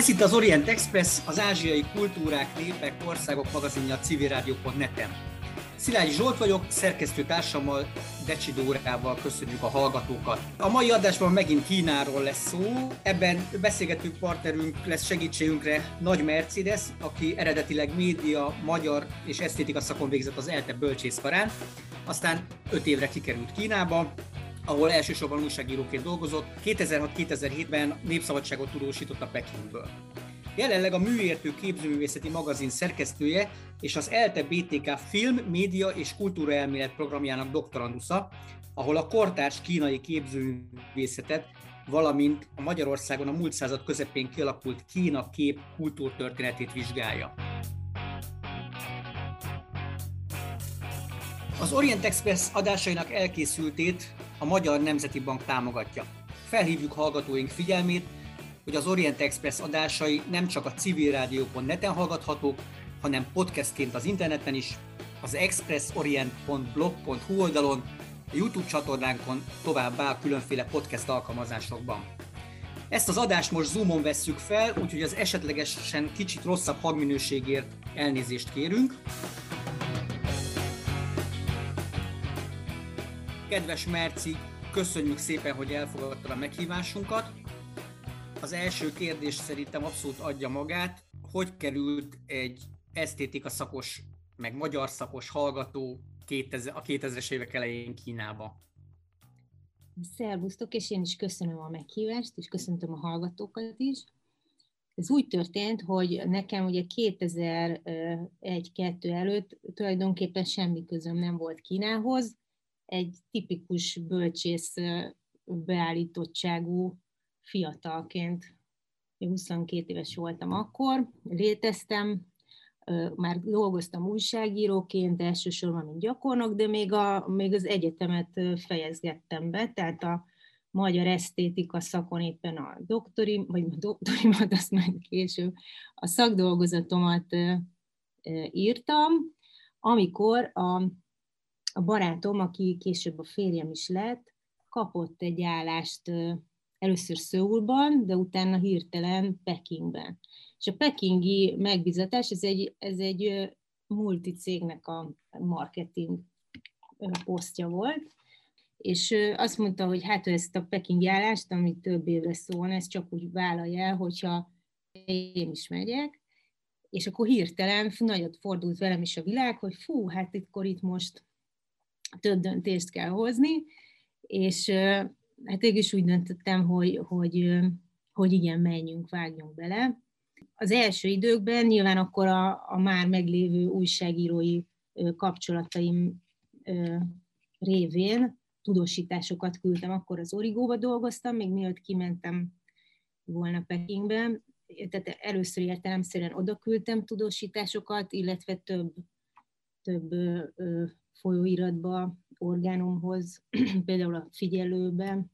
Ez itt az Orient Express, az ázsiai kultúrák, népek, országok magazinja a civilrádió.net-en. Szilágyi Zsolt vagyok, szerkesztő társammal, Decsi Dórával köszönjük a hallgatókat. A mai adásban megint Kínáról lesz szó. Ebben beszélgető partnerünk lesz segítségünkre Nagy Mercedes, aki eredetileg média, magyar és esztétika szakon végzett az ELTE bölcsészkarán. Aztán öt évre kikerült Kínába, ahol elsősorban újságíróként dolgozott, 2006-2007-ben népszabadságot tudósított a Pekingből. Jelenleg a Műértő Képzőművészeti Magazin szerkesztője és az ELTE BTK Film, Média és Kultúraelmélet programjának doktorandusza, ahol a kortárs kínai képzőművészetet, valamint a Magyarországon a múlt század közepén kialakult Kína kép kultúrtörténetét vizsgálja. Az Orient Express adásainak elkészültét a Magyar Nemzeti Bank támogatja. Felhívjuk hallgatóink figyelmét, hogy az Orient Express adásai nem csak a civilrádió.net-en hallgathatók, hanem podcastként az interneten is, az expressorient.blog.hu oldalon, a YouTube csatornánkon, továbbá a különféle podcast alkalmazásokban. Ezt az adást most Zoomon vesszük fel, úgyhogy az esetlegesen kicsit rosszabb hangminőségért elnézést kérünk. Kedves Merci, köszönjük szépen, hogy elfogadtad a meghívásunkat. Az első kérdés szerintem abszolút adja magát. Hogy került egy esztétika szakos, meg magyar szakos hallgató 2000, a 2000-es évek elején Kínába? Szervusztok, és én is köszönöm a meghívást, és köszöntöm a hallgatókat is. Ez úgy történt, hogy nekem ugye 2001-2 előtt tulajdonképpen semmi közöm nem volt Kínához, egy tipikus bölcsész beállítottságú fiatalként, 22 éves voltam akkor, léteztem, már dolgoztam újságíróként, elsősorban, mint gyakornok, de még, a, még az egyetemet fejezgettem be, tehát a magyar esztétika szakon éppen a doktori, vagy a doktorimat, azt majd később, a szakdolgozatomat írtam, amikor a a barátom, aki később a férjem is lett, kapott egy állást először Szöulban, de utána hirtelen Pekingben. És a pekingi megbizatás, ez egy, ez egy multicégnek a marketing posztja volt, és azt mondta, hogy hát ő ezt a pekingi állást, amit több évre szólna, ezt csak úgy vállalja el, hogyha én is megyek, és akkor hirtelen nagyot fordult velem is a világ, hogy fú, hát akkor itt most több döntést kell hozni, és hát is úgy döntöttem, hogy, hogy, hogy igen, menjünk, vágjunk bele. Az első időkben nyilván akkor a, a már meglévő újságírói kapcsolataim révén tudósításokat küldtem, akkor az Origóba dolgoztam, még mielőtt kimentem volna Pekingbe, tehát először értelemszerűen oda küldtem tudósításokat, illetve több, több folyóiratba, orgánumhoz, például a figyelőbe,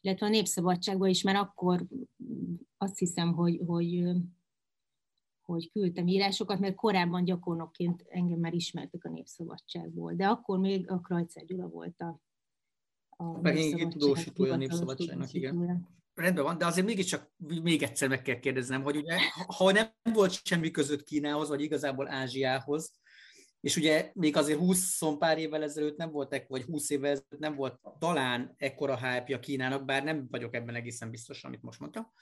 illetve a Népszabadságba is, mert akkor azt hiszem, hogy, hogy, hogy küldtem írásokat, mert korábban gyakornokként engem már ismertek a Népszabadságból, de akkor még a Krajcer Gyula volt a, a Megint tudósítója a Népszabadságnak, igen. Rendben van, de azért mégiscsak még egyszer meg kell kérdeznem, hogy ugye, ha nem volt semmi között Kínához, vagy igazából Ázsiához, és ugye még azért 20 pár évvel ezelőtt nem volt, vagy 20 évvel ezelőtt nem volt talán ekkora hype Kínának, bár nem vagyok ebben egészen biztos, amit most mondta.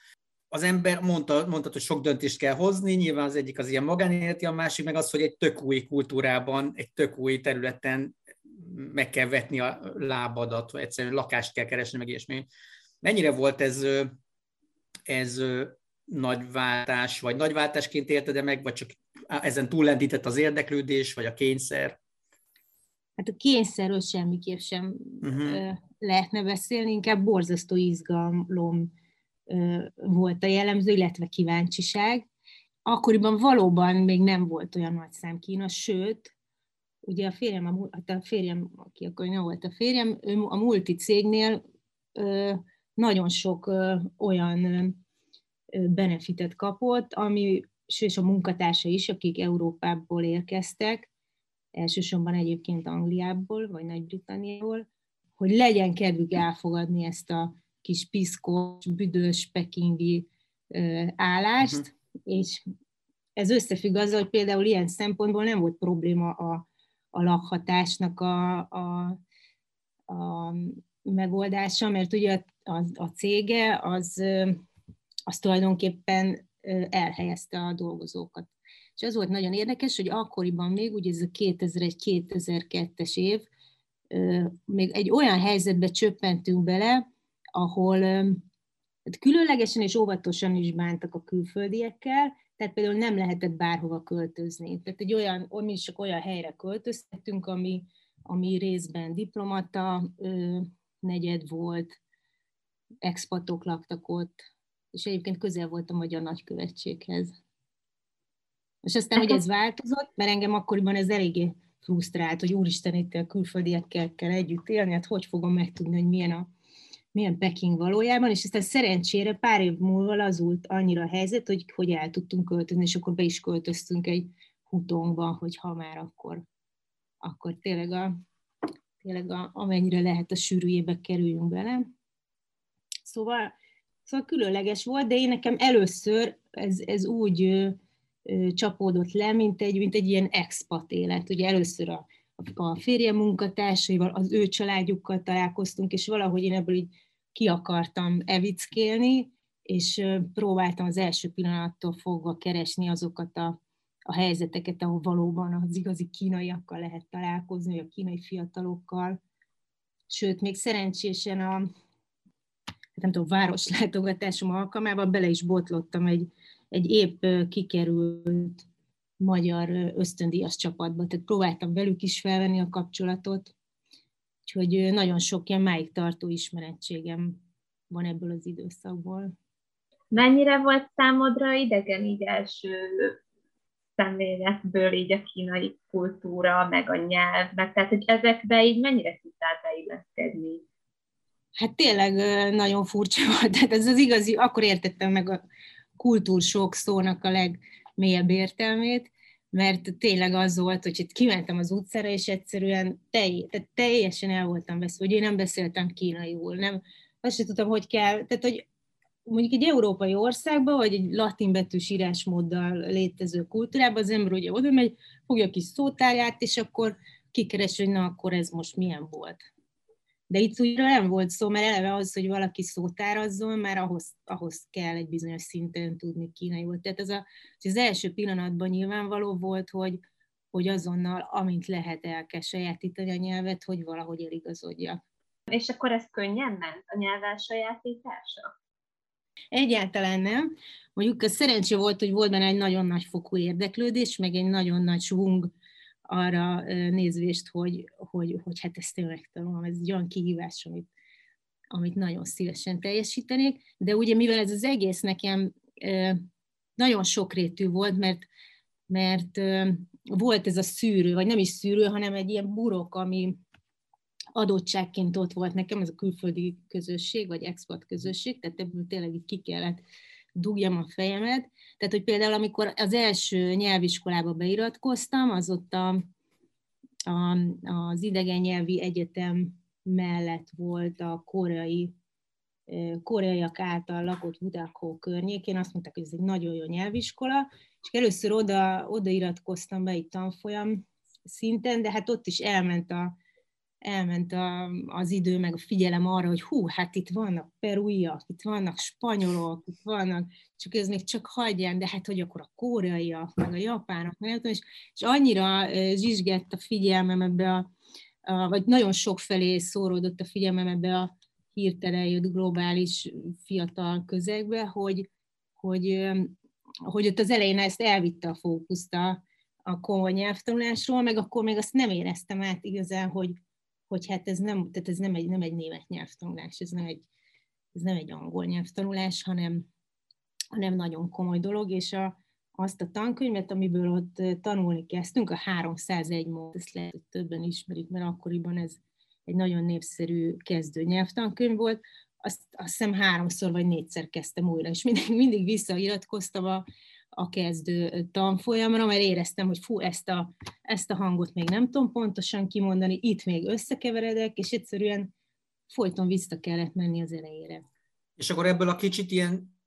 Az ember mondta, mondta, hogy sok döntést kell hozni, nyilván az egyik az ilyen magánéleti, a másik meg az, hogy egy tök új kultúrában, egy tök új területen meg kell vetni a lábadat, vagy egyszerűen lakást kell keresni, meg ilyesmi. Mennyire volt ez, ez nagy váltás, vagy nagy váltásként érted de meg, vagy csak ezen túllendített az érdeklődés, vagy a kényszer? Hát a kényszerről semmiképp sem uh-huh. lehetne beszélni, inkább borzasztó izgalom volt a jellemző, illetve kíváncsiság. Akkoriban valóban még nem volt olyan nagy szám Kína, sőt, ugye a férjem, a, hát a férjem, aki akkor nem volt a férjem, ő a multi cégnél nagyon sok olyan benefitet kapott, ami és a munkatársa is, akik Európából érkeztek, elsősorban egyébként Angliából, vagy Nagy-Britanniából, hogy legyen kedvük elfogadni ezt a kis piszkos, büdös, pekingi állást, uh-huh. és ez összefügg azzal, hogy például ilyen szempontból nem volt probléma a, a lakhatásnak a, a, a megoldása, mert ugye a, a cége az, az tulajdonképpen elhelyezte a dolgozókat. És az volt nagyon érdekes, hogy akkoriban még, ugye ez a 2001-2002-es év, még egy olyan helyzetbe csöppentünk bele, ahol hát különlegesen és óvatosan is bántak a külföldiekkel, tehát például nem lehetett bárhova költözni. Tehát egy olyan, mi csak olyan helyre költöztettünk, ami, ami részben diplomata negyed volt, expatok laktak ott, és egyébként közel volt a magyar nagykövetséghez. És aztán, hogy ez változott, mert engem akkoriban ez eléggé frusztrált, hogy úristen, itt a külföldiekkel kell együtt élni, hát hogy fogom megtudni, hogy milyen, a, milyen Peking valójában, és aztán szerencsére pár év múlva lazult annyira a helyzet, hogy, hogy el tudtunk költözni, és akkor be is költöztünk egy hutongba, hogy ha már akkor, akkor tényleg, a, tényleg a, amennyire lehet a sűrűjébe kerüljünk bele. Szóval, szóval különleges volt, de én nekem először ez, ez úgy csapódott le, mint egy, mint egy ilyen expat élet. Ugye először a, a férje munkatársaival, az ő családjukkal találkoztunk, és valahogy én ebből így ki akartam evickélni, és próbáltam az első pillanattól fogva keresni azokat a, a helyzeteket, ahol valóban az igazi kínaiakkal lehet találkozni, a kínai fiatalokkal. Sőt, még szerencsésen a nem tudom, városlátogatásom alkalmával bele is botlottam egy, egy épp kikerült magyar ösztöndíjas csapatba, tehát próbáltam velük is felvenni a kapcsolatot, úgyhogy nagyon sok ilyen máig tartó ismerettségem van ebből az időszakból. Mennyire volt számodra idegen így első szemléletből így a kínai kultúra, meg a nyelv, meg tehát, hogy ezekbe így mennyire tudtál beilleszkedni? Hát tényleg nagyon furcsa volt, tehát ez az igazi, akkor értettem meg a kultúrsok szónak a legmélyebb értelmét, mert tényleg az volt, hogy itt kimentem az utcára, és egyszerűen telj, tehát teljesen el voltam veszve, hogy én nem beszéltem kínaiul, nem, azt sem tudtam, hogy kell, tehát hogy mondjuk egy európai országban, vagy egy latin betűs írásmóddal létező kultúrában az ember ugye oda megy, fogja a kis szótárját, és akkor kikeres, hogy na, akkor ez most milyen volt. De itt úgy nem volt szó, mert eleve az, hogy valaki szótárazzon, már ahhoz, ahhoz kell egy bizonyos szinten tudni kínai volt. Tehát az, a, az első pillanatban nyilvánvaló volt, hogy, hogy azonnal, amint lehet el kell sajátítani a nyelvet, hogy valahogy eligazodjak. És akkor ez könnyen ment, a nyelv elsajátítása? Egyáltalán nem. Mondjuk a szerencsé volt, hogy volt benne egy nagyon nagy fokú érdeklődés, meg egy nagyon nagy svung arra nézvést, hogy, hogy, hogy hát ezt én megtanulom, ez egy olyan kihívás, amit, amit nagyon szívesen teljesítenék, de ugye mivel ez az egész nekem nagyon sokrétű volt, mert, mert volt ez a szűrő, vagy nem is szűrő, hanem egy ilyen burok, ami adottságként ott volt nekem, ez a külföldi közösség, vagy expat közösség, tehát ebből tényleg így ki kellett dugjam a fejemet. Tehát, hogy például amikor az első nyelviskolába beiratkoztam, az ott a, a, az idegen nyelvi egyetem mellett volt a koreai koreaiak által lakott Budakó környékén, azt mondták, hogy ez egy nagyon jó nyelviskola, és először oda, oda iratkoztam be egy tanfolyam szinten, de hát ott is elment a, elment a, az idő, meg a figyelem arra, hogy hú, hát itt vannak peruiak, itt vannak spanyolok, itt vannak, csak ez még csak hagyján, de hát hogy akkor a koreaiak, meg a japánok, meg és, és annyira zsizsgett a figyelmem ebbe a, a, vagy nagyon sok felé szóródott a figyelmem ebbe a hirtelen jött globális fiatal közegbe, hogy, hogy, hogy ott az elején ezt elvitte a fókuszt a, a komoly nyelvtanulásról, meg akkor még azt nem éreztem át igazán, hogy, hogy hát ez nem, tehát ez nem egy, nem egy német nyelvtanulás, ez nem egy, ez nem egy angol nyelvtanulás, hanem, hanem nagyon komoly dolog, és a, azt a tankönyvet, amiből ott tanulni kezdtünk, a 301 mód, ezt lehet, hogy többen ismerik, mert akkoriban ez egy nagyon népszerű kezdő nyelvtankönyv volt, azt, azt hiszem háromszor vagy négyszer kezdtem újra, és mindig, mindig visszairatkoztam a, a kezdő tanfolyamra, mert éreztem, hogy fú, ezt a, ezt a hangot még nem tudom pontosan kimondani, itt még összekeveredek, és egyszerűen folyton vissza kellett menni az elejére. És akkor ebből a kicsit ilyen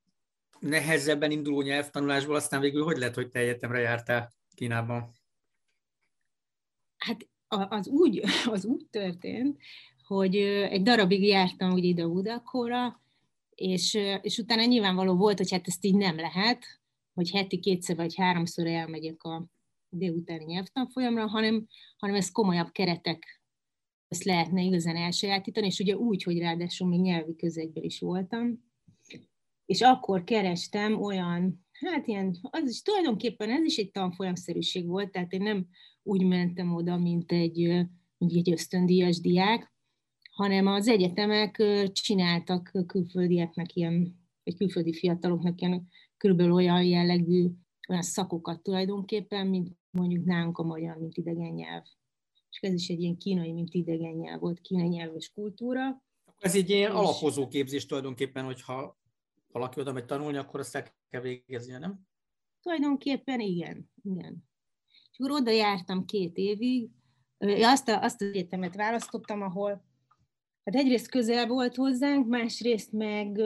nehezebben induló nyelvtanulásból aztán végül hogy lehet, hogy te egyetemre jártál Kínában? Hát az úgy, az úgy történt, hogy egy darabig jártam ugye ide Udakóra, és, és utána nyilvánvaló volt, hogy hát ezt így nem lehet, hogy heti kétszer vagy háromszor elmegyek a délutáni nyelvtanfolyamra, hanem, hanem ez komolyabb keretek ezt lehetne igazán elsajátítani, és ugye úgy, hogy ráadásul még nyelvi közegben is voltam, és akkor kerestem olyan, hát ilyen, az is tulajdonképpen ez is egy tanfolyamszerűség volt, tehát én nem úgy mentem oda, mint egy, mint egy ösztöndíjas diák, hanem az egyetemek csináltak külföldieknek ilyen, vagy külföldi fiataloknak ilyen körülbelül olyan jellegű olyan szakokat tulajdonképpen, mint mondjuk nálunk a magyar, mint idegen nyelv. És ez is egy ilyen kínai, mint idegen nyelv volt, kínai nyelv és kultúra. Ez egy ilyen és... alapozó képzés tulajdonképpen, hogyha valaki oda megy tanulni, akkor azt el kell végeznie, nem? Tulajdonképpen igen, igen. És akkor oda jártam két évig, azt, a, azt az egyetemet választottam, ahol hát egyrészt közel volt hozzánk, másrészt meg,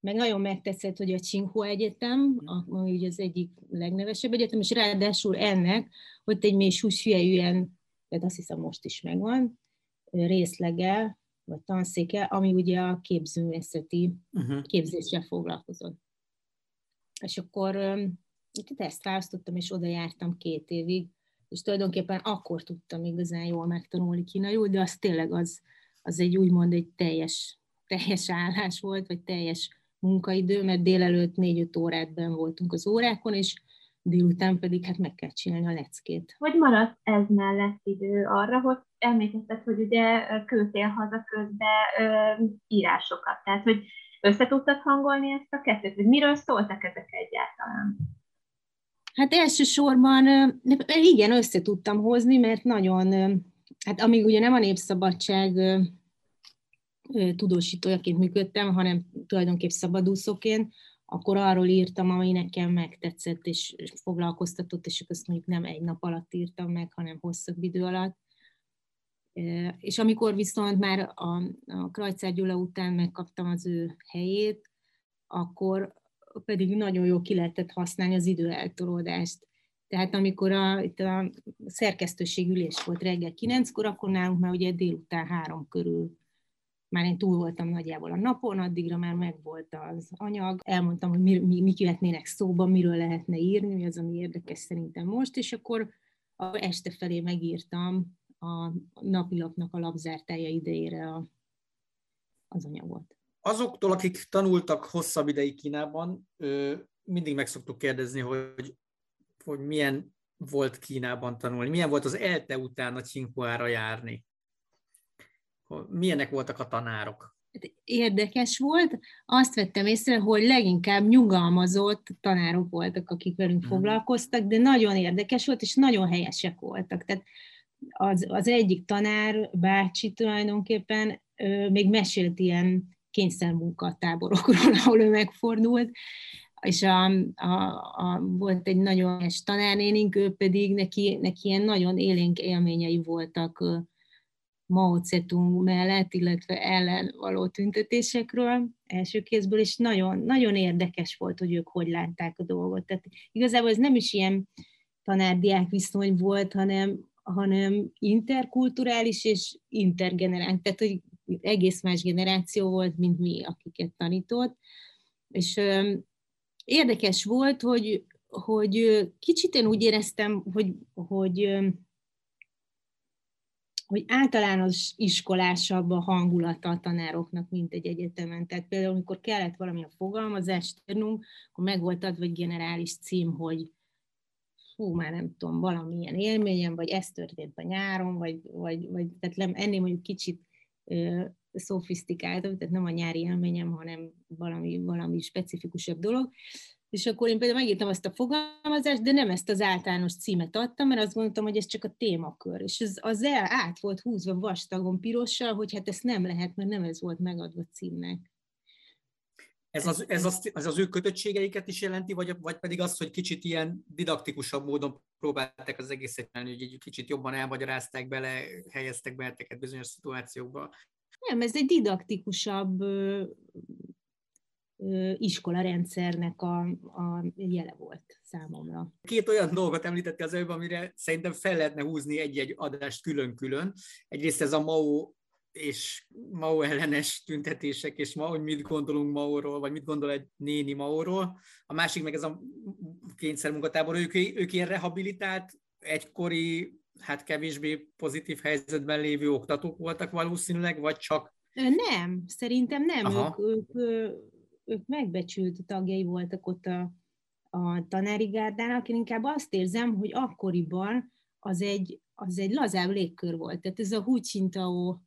meg nagyon megtetszett, hogy a Tsinghua Egyetem, ami ugye az egyik legnevesebb egyetem, és ráadásul ennek ott egy mély ilyen, tehát azt hiszem most is megvan, részlege, vagy tanszéke, ami ugye a képzőművészeti uh-huh. képzéssel foglalkozott. És akkor itt ezt választottam, és oda jártam két évig, és tulajdonképpen akkor tudtam igazán jól megtanulni kínaiul, de az tényleg az, az egy úgymond egy teljes, teljes állás volt, vagy teljes munkaidő, mert délelőtt négy-öt órát voltunk az órákon, és délután pedig hát meg kell csinálni a leckét. Hogy maradt ez mellett idő arra, hogy említetted, hogy ugye küldtél haza közben ö, írásokat, tehát hogy össze tudtad hangolni ezt a kettőt, hogy miről szóltak ezek egyáltalán? Hát elsősorban igen, össze tudtam hozni, mert nagyon, hát amíg ugye nem a Népszabadság tudósítójaként működtem, hanem tulajdonképp szabadúszóként, akkor arról írtam, ami nekem megtetszett és foglalkoztatott, és azt mondjuk nem egy nap alatt írtam meg, hanem hosszabb idő alatt. És amikor viszont már a, a Krajcár Gyula után megkaptam az ő helyét, akkor pedig nagyon jó ki lehetett használni az időeltolódást. Tehát amikor a, itt a szerkesztőség ülés volt reggel 9-kor, akkor nálunk már ugye délután három körül már én túl voltam nagyjából a napon, addigra már megvolt az anyag, elmondtam, hogy mi, mi, mik jöhetnének szóba, miről lehetne írni, mi az, ami érdekes szerintem most, és akkor a este felé megírtam a napilapnak a lapzártája idejére a, az anyagot. Azoktól, akik tanultak hosszabb ideig Kínában, mindig meg szoktuk kérdezni, hogy, hogy milyen volt Kínában tanulni, milyen volt az ELTE után a Csinkuára járni milyenek voltak a tanárok? Hát érdekes volt, azt vettem észre, hogy leginkább nyugalmazott tanárok voltak, akik velünk hmm. foglalkoztak, de nagyon érdekes volt, és nagyon helyesek voltak. Tehát az, az egyik tanár, bácsi tulajdonképpen még mesélt ilyen kényszermunkatáborokról, ahol ő megfordult, és a, a, a, volt egy nagyon helyes tanárnénink, ő pedig neki, neki ilyen nagyon élénk élményei voltak Mao Zedong mellett, illetve ellen való tüntetésekről első kézből, és nagyon, nagyon érdekes volt, hogy ők hogy látták a dolgot. Tehát igazából ez nem is ilyen tanárdiák viszony volt, hanem, hanem interkulturális és intergenerális, tehát hogy egész más generáció volt, mint mi, akiket tanított. És ö, érdekes volt, hogy, hogy kicsit én úgy éreztem, hogy, hogy hogy általános iskolásabb a hangulata a tanároknak, mint egy egyetemen. Tehát például, amikor kellett valami a fogalmazást írnunk, akkor meg volt adva egy generális cím, hogy fú, már nem tudom, valamilyen élményem, vagy ez történt a nyáron, vagy, vagy, vagy tehát nem, ennél mondjuk kicsit ö, szofisztikáltabb, tehát nem a nyári élményem, hanem valami, valami specifikusabb dolog. És akkor én például megírtam azt a fogalmazást, de nem ezt az általános címet adtam, mert azt gondoltam, hogy ez csak a témakör. És ez az el át volt húzva vastagon pirossal, hogy hát ezt nem lehet, mert nem ez volt megadva címnek. Ez az, ez az, az, az ő kötöttségeiket is jelenti, vagy, vagy pedig az, hogy kicsit ilyen didaktikusabb módon próbálták az egészet hogy egy kicsit jobban elmagyarázták bele, helyeztek beleteket bizonyos szituációkba? Nem, ez egy didaktikusabb iskola rendszernek a, a jele volt számomra. Két olyan dolgot említette az előbb, amire szerintem fel lehetne húzni egy-egy adást külön-külön. Egyrészt ez a Mao és Mao ellenes tüntetések, és ma, hogy mit gondolunk Maóról, vagy mit gondol egy néni Maóról. A másik meg ez a kényszermunkatábor, ők, ők ilyen rehabilitált, egykori, hát kevésbé pozitív helyzetben lévő oktatók voltak valószínűleg, vagy csak... Nem, szerintem nem. Ők, ők, ők megbecsült tagjai voltak ott a, a tanári gárdának. Én inkább azt érzem, hogy akkoriban az egy, az egy lazább légkör volt. Tehát ez a Hu Jintao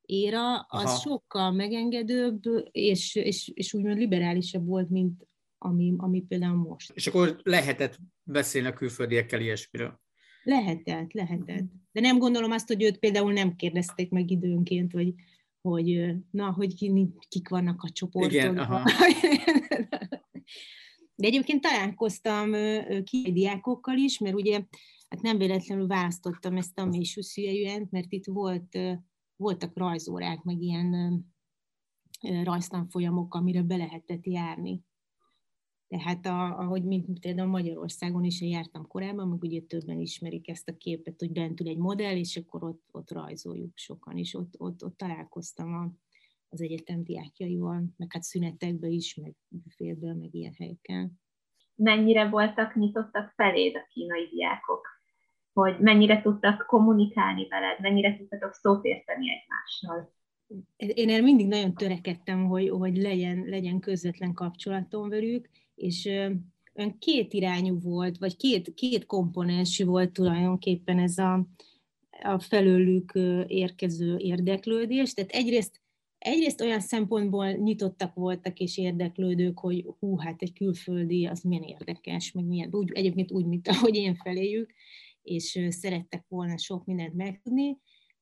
éra, az Aha. sokkal megengedőbb, és, és, és úgymond liberálisabb volt, mint ami, ami például most. És akkor lehetett beszélni a külföldiekkel ilyesmiről? Lehetett, lehetett. De nem gondolom azt, hogy őt például nem kérdezték meg időnként, hogy, hogy na, hogy kik vannak a csoportokban. De egyébként találkoztam kínai diákokkal is, mert ugye hát nem véletlenül választottam ezt a mélysúszűjűent, mert itt volt voltak rajzórák, meg ilyen rajztanfolyamok, amire be lehetett járni. Tehát a, ahogy mint például Magyarországon is én jártam korábban, meg ugye többen ismerik ezt a képet, hogy bent ül egy modell, és akkor ott, ott rajzoljuk sokan, és ott, ott, ott találkoztam a, az egyetem diákjaival, meg hát szünetekben is, meg büféből, meg ilyen helyeken. Mennyire voltak nyitottak feléd a kínai diákok? hogy mennyire tudtak kommunikálni veled, mennyire tudtatok szót érteni egymással. Én erre mindig nagyon törekedtem, hogy, hogy legyen, legyen közvetlen kapcsolatom velük, és olyan két irányú volt, vagy két, két komponensű volt tulajdonképpen ez a, a felőlük érkező érdeklődés. Tehát egyrészt, egyrészt olyan szempontból nyitottak voltak és érdeklődők, hogy hú, hát egy külföldi, az milyen érdekes, meg milyen, úgy, egyébként úgy, mint ahogy én feléjük, és szerettek volna sok mindent megtudni,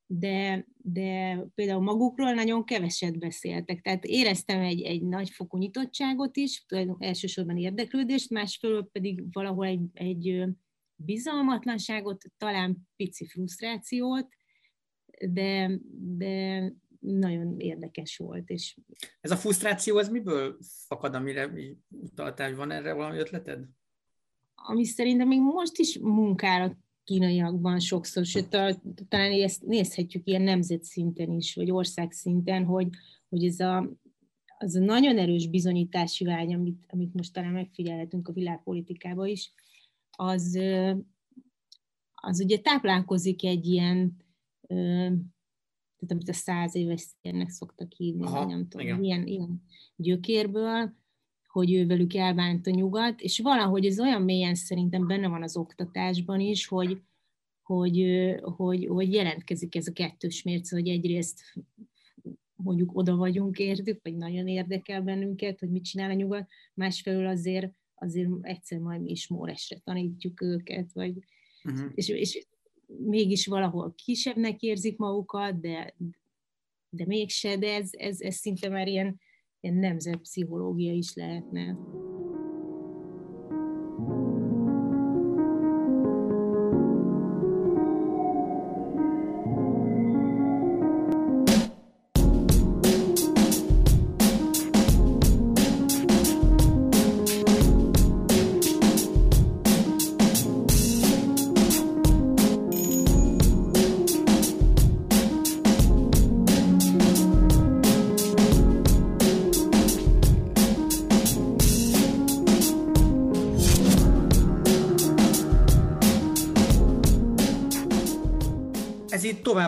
de, de például magukról nagyon keveset beszéltek. Tehát éreztem egy, egy nagyfokú nyitottságot is, elsősorban érdeklődést, másfelől pedig valahol egy, egy bizalmatlanságot, talán pici frusztrációt, de, de nagyon érdekes volt. És... Ez a frusztráció, ez miből fakad, amire utaltál? Van erre valami ötleted? Ami szerintem még most is munkára kínaiakban sokszor, sőt, talán ezt nézhetjük ilyen nemzetszinten is, vagy országszinten, hogy, hogy ez a, az a nagyon erős bizonyítási vágy, amit, amit most talán megfigyelhetünk a világpolitikában is, az, az ugye táplálkozik egy ilyen, tehát amit a száz éves szérnek szoktak hívni, Aha, nem tudom, ilyen, ilyen gyökérből, hogy ő velük elbánt a nyugat, és valahogy ez olyan mélyen szerintem benne van az oktatásban is, hogy, hogy, hogy, hogy jelentkezik ez a kettős mérce, hogy egyrészt mondjuk oda vagyunk értük, vagy nagyon érdekel bennünket, hogy mit csinál a nyugat, másfelől azért, azért egyszer majd mi is móresre tanítjuk őket, vagy, uh-huh. és, és mégis valahol kisebbnek érzik magukat, de, de mégse, de ez, ez, ez szinte már ilyen ilyen nemzetpszichológia is lehetne.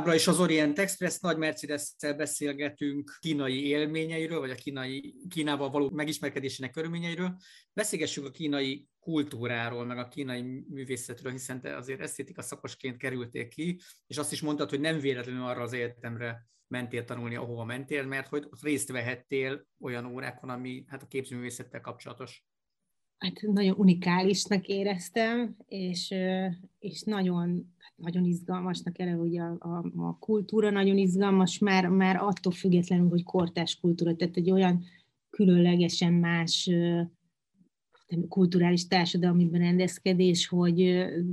Továbbra is az Orient Express nagy mercedes beszélgetünk kínai élményeiről, vagy a kínai, Kínával való megismerkedésének körülményeiről. Beszélgessünk a kínai kultúráról, meg a kínai művészetről, hiszen te azért esztétika szakosként kerültél ki, és azt is mondtad, hogy nem véletlenül arra az egyetemre mentél tanulni, ahova mentél, mert hogy ott részt vehettél olyan órákon, ami hát a képzőművészettel kapcsolatos. Hát nagyon unikálisnak éreztem, és, és nagyon nagyon izgalmasnak eleve, hogy a, a, a kultúra nagyon izgalmas, már, már attól függetlenül, hogy kortás kultúra, tehát egy olyan különlegesen más kulturális társadalmi berendezkedés, hogy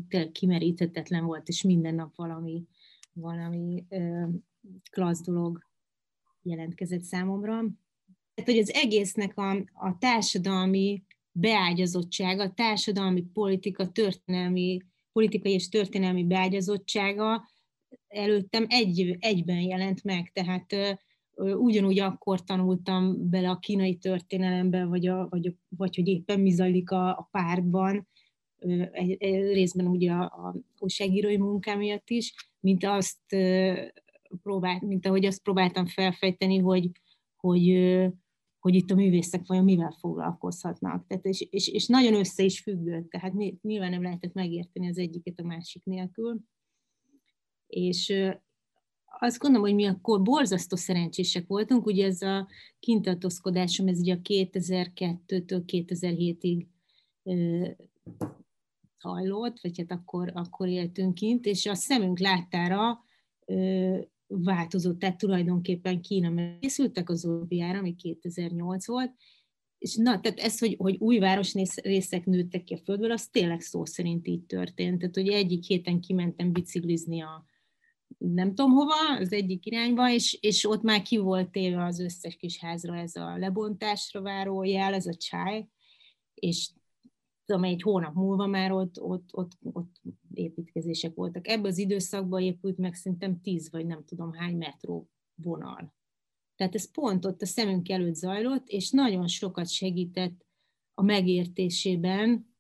tényleg kimeríthetetlen volt, és minden nap valami, valami klassz dolog jelentkezett számomra. Tehát, hogy az egésznek a, a társadalmi beágyazottsága, a társadalmi politika, történelmi, politikai és történelmi beágyazottsága előttem egy, egyben jelent meg, tehát ugyanúgy akkor tanultam bele a kínai történelembe, vagy, a, vagy, vagy hogy éppen mi zajlik a, a pártban, egy, egy részben ugye a, a újságírói munkám miatt is, mint azt próbált, mint ahogy azt próbáltam felfejteni, hogy, hogy, hogy itt a művészek vajon mivel foglalkozhatnak. Tehát és, és, és nagyon össze is függött, tehát nyilván nem lehetett megérteni az egyiket a másik nélkül. És azt gondolom, hogy mi akkor borzasztó szerencsések voltunk, ugye ez a kintartózkodásom, ez ugye a 2002-től 2007-ig hajlott, vagy hát akkor, akkor éltünk kint, és a szemünk láttára ö, változott, tehát tulajdonképpen Kína készültek az olimpiára, ami 2008 volt, és na, tehát ez, hogy, hogy új városrészek nőttek ki a földből, az tényleg szó szerint így történt. Tehát, hogy egyik héten kimentem biciklizni a, nem tudom hova, az egyik irányba, és, és ott már ki volt téve az összes kis házra ez a lebontásra váró jel, ez a csáj, és tudom, egy hónap múlva már ott, ott, ott, ott építkezések voltak. Ebben az időszakban épült meg szerintem tíz vagy nem tudom hány metró vonal. Tehát ez pont ott a szemünk előtt zajlott, és nagyon sokat segített a megértésében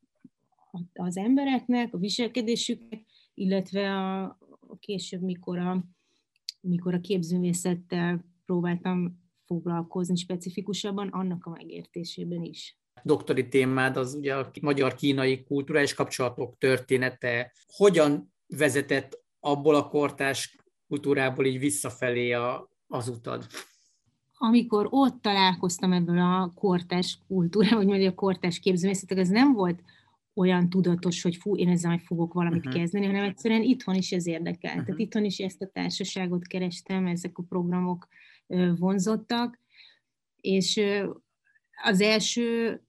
az embereknek, a viselkedésüknek, illetve a, a később, mikor a, mikor a képzőmészettel próbáltam foglalkozni specifikusabban, annak a megértésében is doktori témád az ugye a magyar-kínai kulturális kapcsolatok története. Hogyan vezetett abból a kortás kultúrából így visszafelé a, az utad? Amikor ott találkoztam ebből a kortás kultúrával, vagy mondjuk a kortás képzőmészetek, ez nem volt olyan tudatos, hogy fú, én ezzel fogok valamit uh-huh. kezdeni, hanem egyszerűen itthon is ez érdekel. Uh-huh. Tehát itthon is ezt a társaságot kerestem, ezek a programok vonzottak, és az első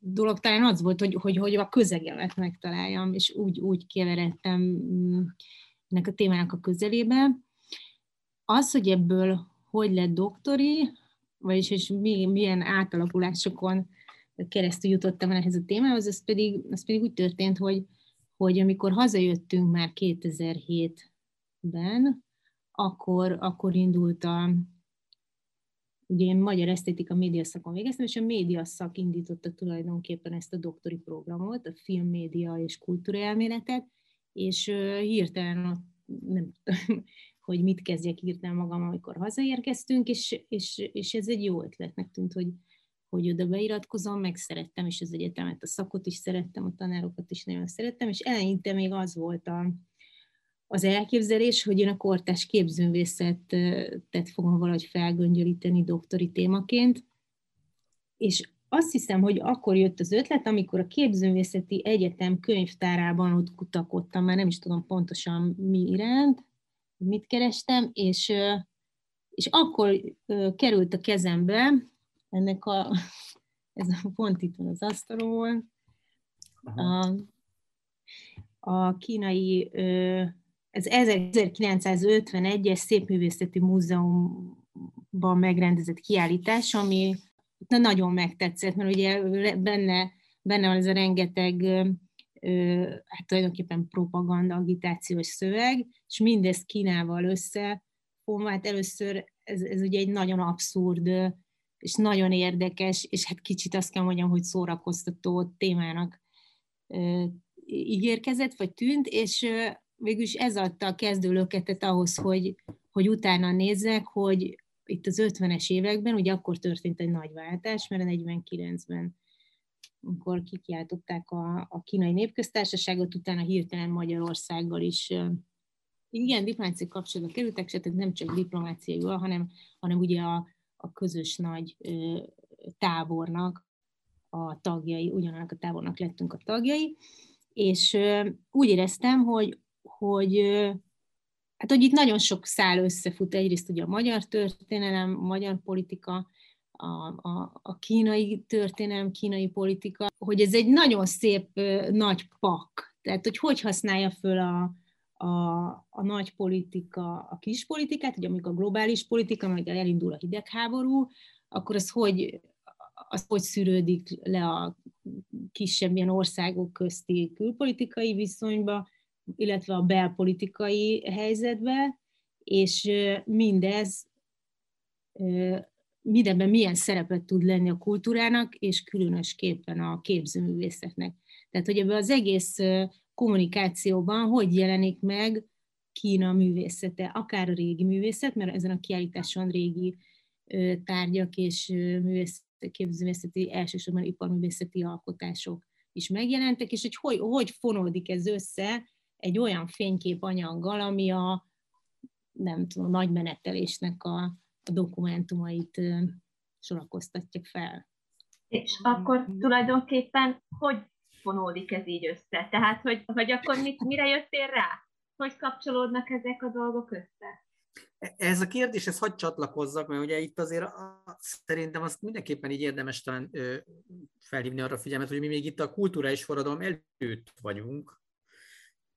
dolog talán az volt, hogy, hogy, hogy a közegemet megtaláljam, és úgy, úgy keveredtem mm, ennek a témának a közelébe. Az, hogy ebből hogy lett doktori, vagyis és mi, milyen átalakulásokon keresztül jutottam el ehhez a témához, az pedig, az pedig úgy történt, hogy, hogy amikor hazajöttünk már 2007-ben, akkor, akkor indult a, ugye én magyar esztétika médiaszakon végeztem, és a médiaszak indította tulajdonképpen ezt a doktori programot, a filmmédia és kultúraelméletet, és hirtelen nem tudom, hogy mit kezdjek hirtelen magam, amikor hazaérkeztünk, és, és, és ez egy jó ötletnek tűnt, hogy, hogy oda beiratkozom, meg szerettem, és az egyetemet, a szakot is szerettem, a tanárokat is nagyon szerettem, és eleinte még az volt a, az elképzelés, hogy én a kortás képzőművészetet fogom valahogy felgöngyölíteni doktori témaként, és azt hiszem, hogy akkor jött az ötlet, amikor a képzőművészeti egyetem könyvtárában ott kutakodtam, már nem is tudom pontosan mi iránt, mit kerestem, és, és akkor került a kezembe ennek a, ez a pont itt van az asztalon, a, a kínai ez 1951-es Szépművészeti Múzeumban megrendezett kiállítás, ami nagyon megtetszett, mert ugye benne, benne van ez a rengeteg hát tulajdonképpen propaganda, agitációs szöveg, és mindezt Kínával össze, hát először ez, ez ugye egy nagyon abszurd és nagyon érdekes, és hát kicsit azt kell mondjam, hogy szórakoztató témának ígérkezett, vagy tűnt, és végülis ez adta a kezdőlöketet ahhoz, hogy, hogy utána nézzek, hogy itt az 50-es években, ugye akkor történt egy nagy váltás, mert a 49-ben amikor kikiáltották a, a kínai népköztársaságot, utána hirtelen Magyarországgal is igen, diplomáciai kapcsolatba kerültek, tehát nem csak diplomáciai, hanem, hanem ugye a, a közös nagy ö, tábornak a tagjai, ugyanannak a tábornak lettünk a tagjai, és ö, úgy éreztem, hogy hogy hát hogy itt nagyon sok szál összefut, egyrészt ugye a magyar történelem, a magyar politika, a, a, a kínai történelem, kínai politika, hogy ez egy nagyon szép nagy pak. Tehát, hogy hogy használja föl a, a, a nagy politika a kis politikát, ugye amikor a globális politika, meg elindul a hidegháború, akkor az hogy, az hogy szűrődik le a kisebb ilyen országok közti külpolitikai viszonyba, illetve a belpolitikai helyzetbe, és mindez mindenben milyen szerepet tud lenni a kultúrának, és különösképpen a képzőművészetnek. Tehát, hogy ebben az egész kommunikációban hogy jelenik meg Kína művészete, akár a régi művészet, mert ezen a kiállításon régi tárgyak és képzőművészeti, elsősorban iparművészeti alkotások is megjelentek, és hogy, hogy hogy fonódik ez össze egy olyan fényképanyaggal, ami a nem tudom, nagy menetelésnek a, a dokumentumait sorakoztatja fel. És akkor tulajdonképpen hogy fonódik ez így össze? Tehát, hogy, hogy akkor mit, mire jöttél rá? Hogy kapcsolódnak ezek a dolgok össze? Ez a kérdés, ez hagy csatlakozzak, mert ugye itt azért szerintem azt mindenképpen így érdemes talán felhívni arra a figyelmet, hogy mi még itt a kulturális forradalom előtt vagyunk,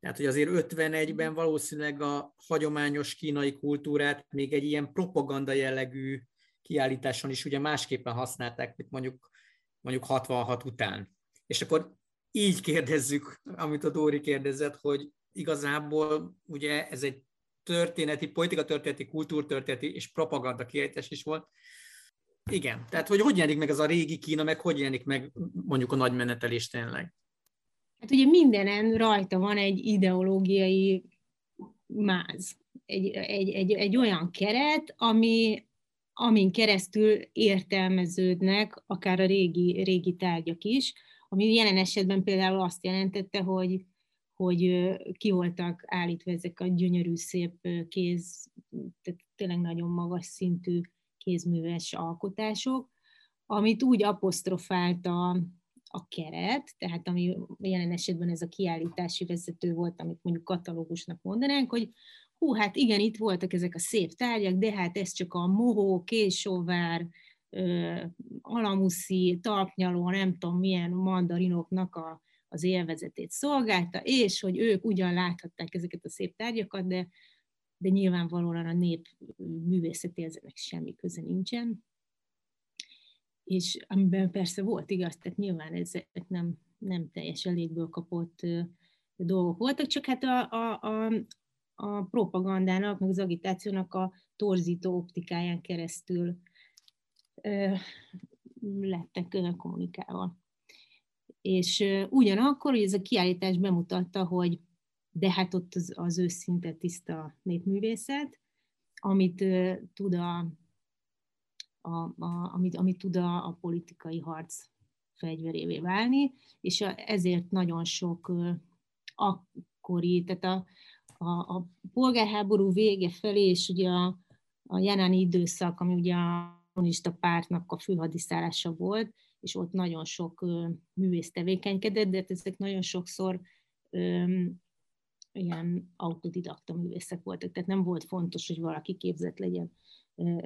tehát, hogy azért 51-ben valószínűleg a hagyományos kínai kultúrát még egy ilyen propaganda jellegű kiállításon is ugye másképpen használták, mint mondjuk, mondjuk 66 után. És akkor így kérdezzük, amit a Dóri kérdezett, hogy igazából ugye ez egy történeti, politika történeti, kultúrtörténeti és propaganda kiállítás is volt. Igen, tehát hogy hogy jelenik meg ez a régi Kína, meg hogy jelenik meg mondjuk a nagy menetelés tényleg? Hát ugye mindenen rajta van egy ideológiai máz, egy, egy, egy, egy olyan keret, ami, amin keresztül értelmeződnek akár a régi, régi tárgyak is, ami jelen esetben például azt jelentette, hogy, hogy ki voltak állítva ezek a gyönyörű, szép kéz, tehát tényleg nagyon magas szintű kézműves alkotások, amit úgy apostrofált a, keret, tehát ami jelen esetben ez a kiállítási vezető volt, amit mondjuk katalógusnak mondanánk, hogy hú, hát igen, itt voltak ezek a szép tárgyak, de hát ez csak a mohó, késóvár, alamuszi, talpnyaló, nem tudom milyen mandarinoknak a, az élvezetét szolgálta, és hogy ők ugyan láthatták ezeket a szép tárgyakat, de, de nyilvánvalóan a nép művészetéhez ennek semmi köze nincsen. És amiben persze volt igaz, tehát nyilván ezek nem, nem teljesen légből kapott dolgok voltak, csak hát a, a, a, a propagandának, meg az agitációnak a torzító optikáján keresztül lettek kommunikálva. És ugyanakkor, hogy ez a kiállítás bemutatta, hogy de hát ott az, az őszinte tiszta népművészet, amit tud a, a, a, amit, amit tud a, a politikai harc fegyverévé válni, és a, ezért nagyon sok akkori, tehát a, a, a polgárháború vége felé, és ugye a, a jelenlegi időszak, ami ugye a kommunista pártnak a főhadiszállása volt, és ott nagyon sok művész tevékenykedett, de hát ezek nagyon sokszor öm, ilyen autodidakta művészek voltak, tehát nem volt fontos, hogy valaki képzett legyen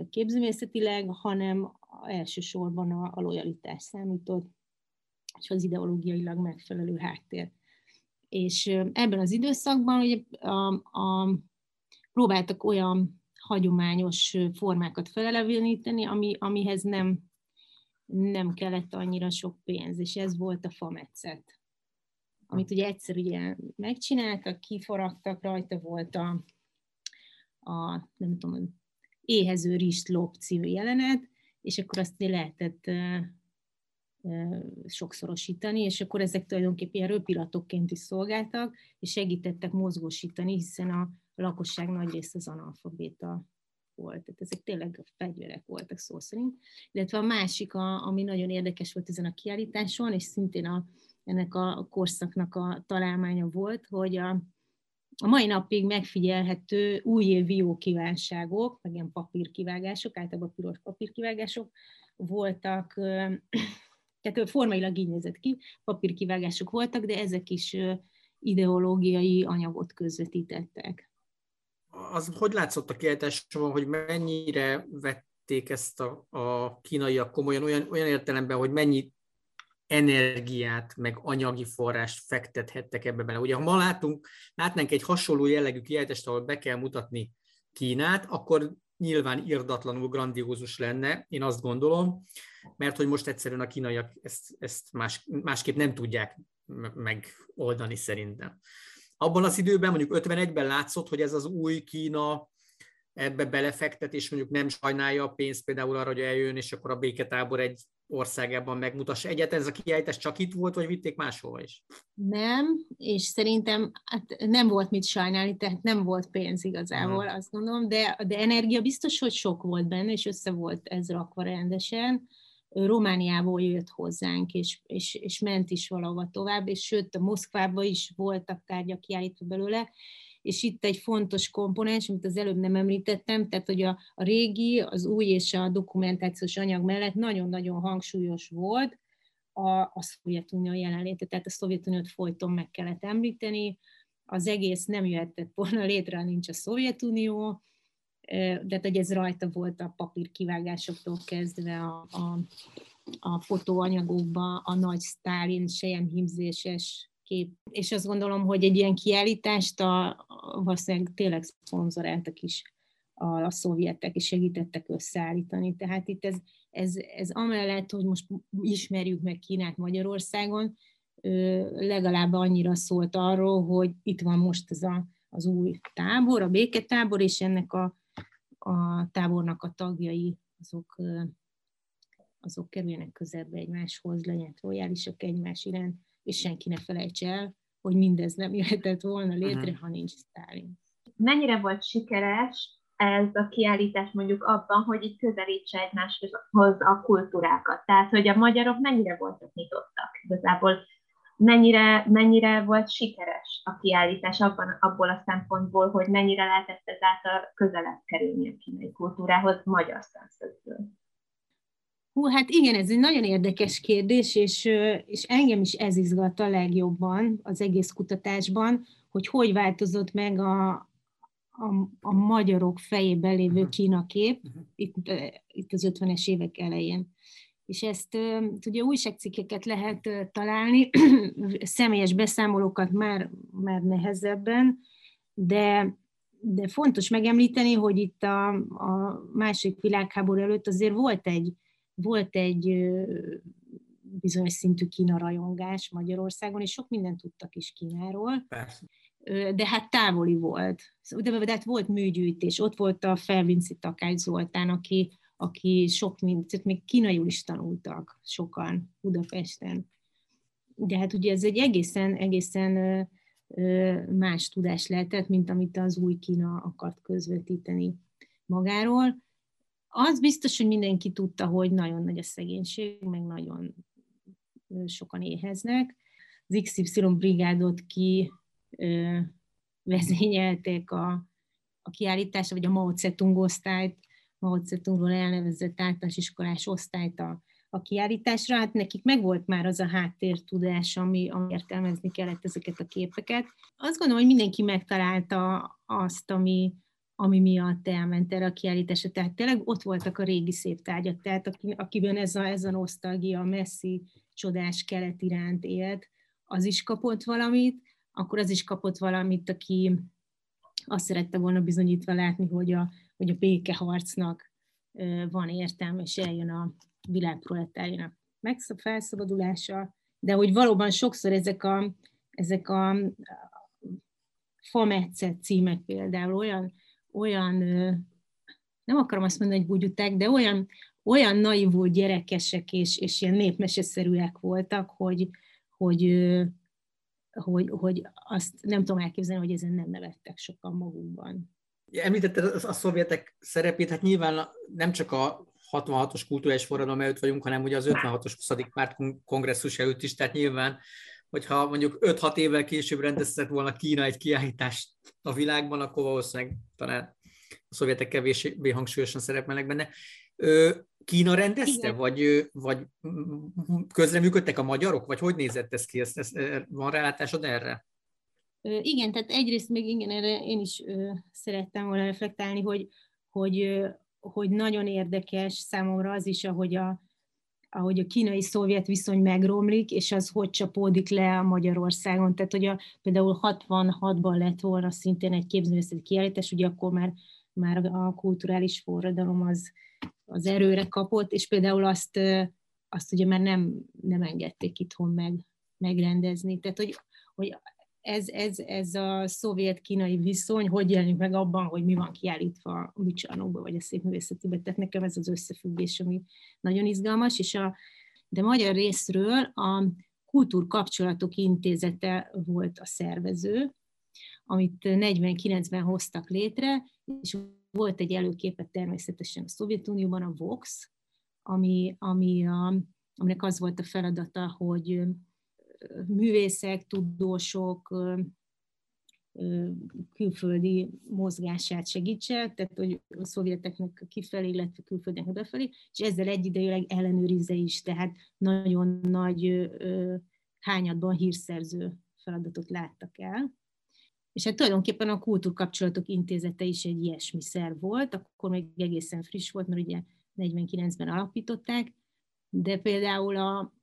képzőmészetileg, hanem elsősorban a, a lojalitás számított, és az ideológiailag megfelelő háttér. És ebben az időszakban ugye a, a, próbáltak olyan hagyományos formákat feleleveníteni, ami, amihez nem, nem kellett annyira sok pénz, és ez volt a fametszet. Amit ugye egyszer ugye megcsináltak, kiforagtak, rajta volt a, a nem tudom, éhező rist lop című jelenet, és akkor azt lehetett sokszorosítani, és akkor ezek tulajdonképpen ilyen röpilatokként is szolgáltak, és segítettek mozgósítani, hiszen a lakosság nagy része az analfabéta volt. Tehát ezek tényleg fegyverek voltak szó szerint. Illetve a másik, a, ami nagyon érdekes volt ezen a kiállításon, és szintén a, ennek a korszaknak a találmánya volt, hogy a, a mai napig megfigyelhető újévi jó kívánságok, meg ilyen papírkivágások, általában piros papírkivágások voltak, tehát formailag így nézett ki, papírkivágások voltak, de ezek is ideológiai anyagot közvetítettek. Az hogy látszott a kiállításon, hogy mennyire vették ezt a, a kínaiak komolyan, olyan, olyan értelemben, hogy mennyi energiát, meg anyagi forrást fektethettek ebbe bele. Ugye, ha ma látunk, látnánk egy hasonló jellegű kiállítást, ahol be kell mutatni Kínát, akkor nyilván irdatlanul grandiózus lenne, én azt gondolom, mert hogy most egyszerűen a kínaiak ezt, ezt más, másképp nem tudják megoldani szerintem. Abban az időben, mondjuk 51-ben látszott, hogy ez az új Kína ebbe belefektet, és mondjuk nem sajnálja a pénzt például arra, hogy eljön, és akkor a béketábor egy országában megmutassa. Egyáltalán ez a kiállítás csak itt volt, vagy vitték máshova is? Nem, és szerintem hát nem volt mit sajnálni, tehát nem volt pénz igazából, hmm. azt gondolom, de, de energia biztos, hogy sok volt benne, és össze volt ez rakva rendesen. Romániából jött hozzánk, és, és, és ment is valahova tovább, és sőt, a Moszkvában is voltak tárgyak kiállítva belőle, és itt egy fontos komponens, amit az előbb nem említettem, tehát hogy a, a régi, az új és a dokumentációs anyag mellett nagyon-nagyon hangsúlyos volt a, a Szovjetunió jelenléte, tehát a Szovjetuniót folyton meg kellett említeni, az egész nem jöhetett volna létre, ha nincs a Szovjetunió, de hogy ez rajta volt a papír kivágásoktól kezdve a, a, a fotóanyagokba, a nagy Sztálin himzéses kép. És azt gondolom, hogy egy ilyen kiállítást a, valószínűleg tényleg szponzoráltak is a, a szovjetek, és segítettek összeállítani. Tehát itt ez, ez, ez amellett, hogy most ismerjük meg Kínát Magyarországon, legalább annyira szólt arról, hogy itt van most ez a, az új tábor, a béketábor, és ennek a, a tábornak a tagjai azok, azok kerüljenek közelbe egymáshoz, legyenek lojálisak egymás iránt, és senki ne felejtse el, hogy mindez nem jöhetett volna létre, ha nincs Stalin. Mennyire volt sikeres ez a kiállítás mondjuk abban, hogy itt közelítse egymáshoz a kultúrákat? Tehát, hogy a magyarok mennyire voltak nyitottak? Igazából mennyire, mennyire volt sikeres a kiállítás abban, abból a szempontból, hogy mennyire lehetett ezáltal közelebb kerülni a kínai kultúrához magyar szemszögből? Hú, hát igen, ez egy nagyon érdekes kérdés, és, és engem is ez izgat a legjobban az egész kutatásban, hogy hogy változott meg a, a, a magyarok fejében lévő mhm. Kína kép mhm. itt, itt az 50-es évek elején. És ezt ugye újságcikkeket lehet találni, személyes beszámolókat már, már nehezebben, de, de fontos megemlíteni, hogy itt a, a második világháború előtt azért volt egy, volt egy bizonyos szintű Kína rajongás Magyarországon, és sok mindent tudtak is Kínáról. Persze. De hát távoli volt. De, de hát volt műgyűjtés, ott volt a Felvinci Takács Zoltán, aki, aki sok mind, tehát még kínaiul is tanultak sokan Budapesten. De hát ugye ez egy egészen, egészen más tudás lehetett, mint amit az új Kína akart közvetíteni magáról az biztos, hogy mindenki tudta, hogy nagyon nagy a szegénység, meg nagyon sokan éheznek. Az XY brigádot ki ö, vezényelték a, a kiállításra, vagy a Mao Zedong osztályt, Mao Zedongról elnevezett általános iskolás osztályt a, a kiállításra. Hát nekik megvolt már az a háttértudás, ami, ami értelmezni kellett ezeket a képeket. Azt gondolom, hogy mindenki megtalálta azt, ami, ami miatt elment erre a kiállításra. Tehát tényleg ott voltak a régi szép tárgyak, tehát akiben ez a, ez a nosztalgia, a messzi, csodás kelet iránt élt, az is kapott valamit, akkor az is kapott valamit, aki azt szerette volna bizonyítva látni, hogy a, hogy a békeharcnak van értelme, és eljön a világproletárjának felszabadulása, de hogy valóban sokszor ezek a, ezek a fametszet címek például olyan olyan, nem akarom azt mondani, hogy bugyuták, de olyan, olyan naivul gyerekesek és, és ilyen népmeseszerűek voltak, hogy, hogy, hogy, hogy azt nem tudom elképzelni, hogy ezen nem nevettek sokan magukban. Említetted a szovjetek szerepét, hát nyilván nem csak a 66-os kulturális forradalom előtt vagyunk, hanem ugye az 56-os 20. párt kongresszus előtt is, tehát nyilván hogyha mondjuk 5-6 évvel később rendezett volna Kína egy kiállítást a világban, akkor valószínűleg talán a szovjetek kevésbé hangsúlyosan szerepelnek benne. Kína rendezte, igen. vagy, vagy közreműködtek a magyarok, vagy hogy nézett ez ki? Ez, ez, van rálátásod erre? Igen, tehát egyrészt még igen, erre én is szerettem volna reflektálni, hogy, hogy, hogy nagyon érdekes számomra az is, ahogy a, ahogy a kínai-szovjet viszony megromlik, és az hogy csapódik le a Magyarországon. Tehát, hogy a, például 66-ban lett volna szintén egy képzőművészeti kiállítás, ugye akkor már már a kulturális forradalom az, az erőre kapott, és például azt, azt ugye már nem, nem engedték itthon meg, megrendezni. Tehát, hogy, hogy ez, ez, ez a szovjet-kínai viszony, hogy jelenik meg abban, hogy mi van kiállítva a műcsarnokban, vagy a szépművészetiben. Tehát nekem ez az összefüggés, ami nagyon izgalmas, és a, de magyar részről a Kultúrkapcsolatok Intézete volt a szervező, amit 49-ben hoztak létre, és volt egy előképet természetesen a Szovjetunióban, a Vox, ami, ami a, aminek az volt a feladata, hogy művészek, tudósok, külföldi mozgását segítse, tehát hogy a szovjeteknek kifelé, illetve külföldeknek befelé, és ezzel egyidejűleg ellenőrizze is, tehát nagyon nagy hányadban hírszerző feladatot láttak el. És hát tulajdonképpen a Kultúrkapcsolatok Intézete is egy ilyesmi szerv volt, akkor még egészen friss volt, mert ugye 49-ben alapították, de például a,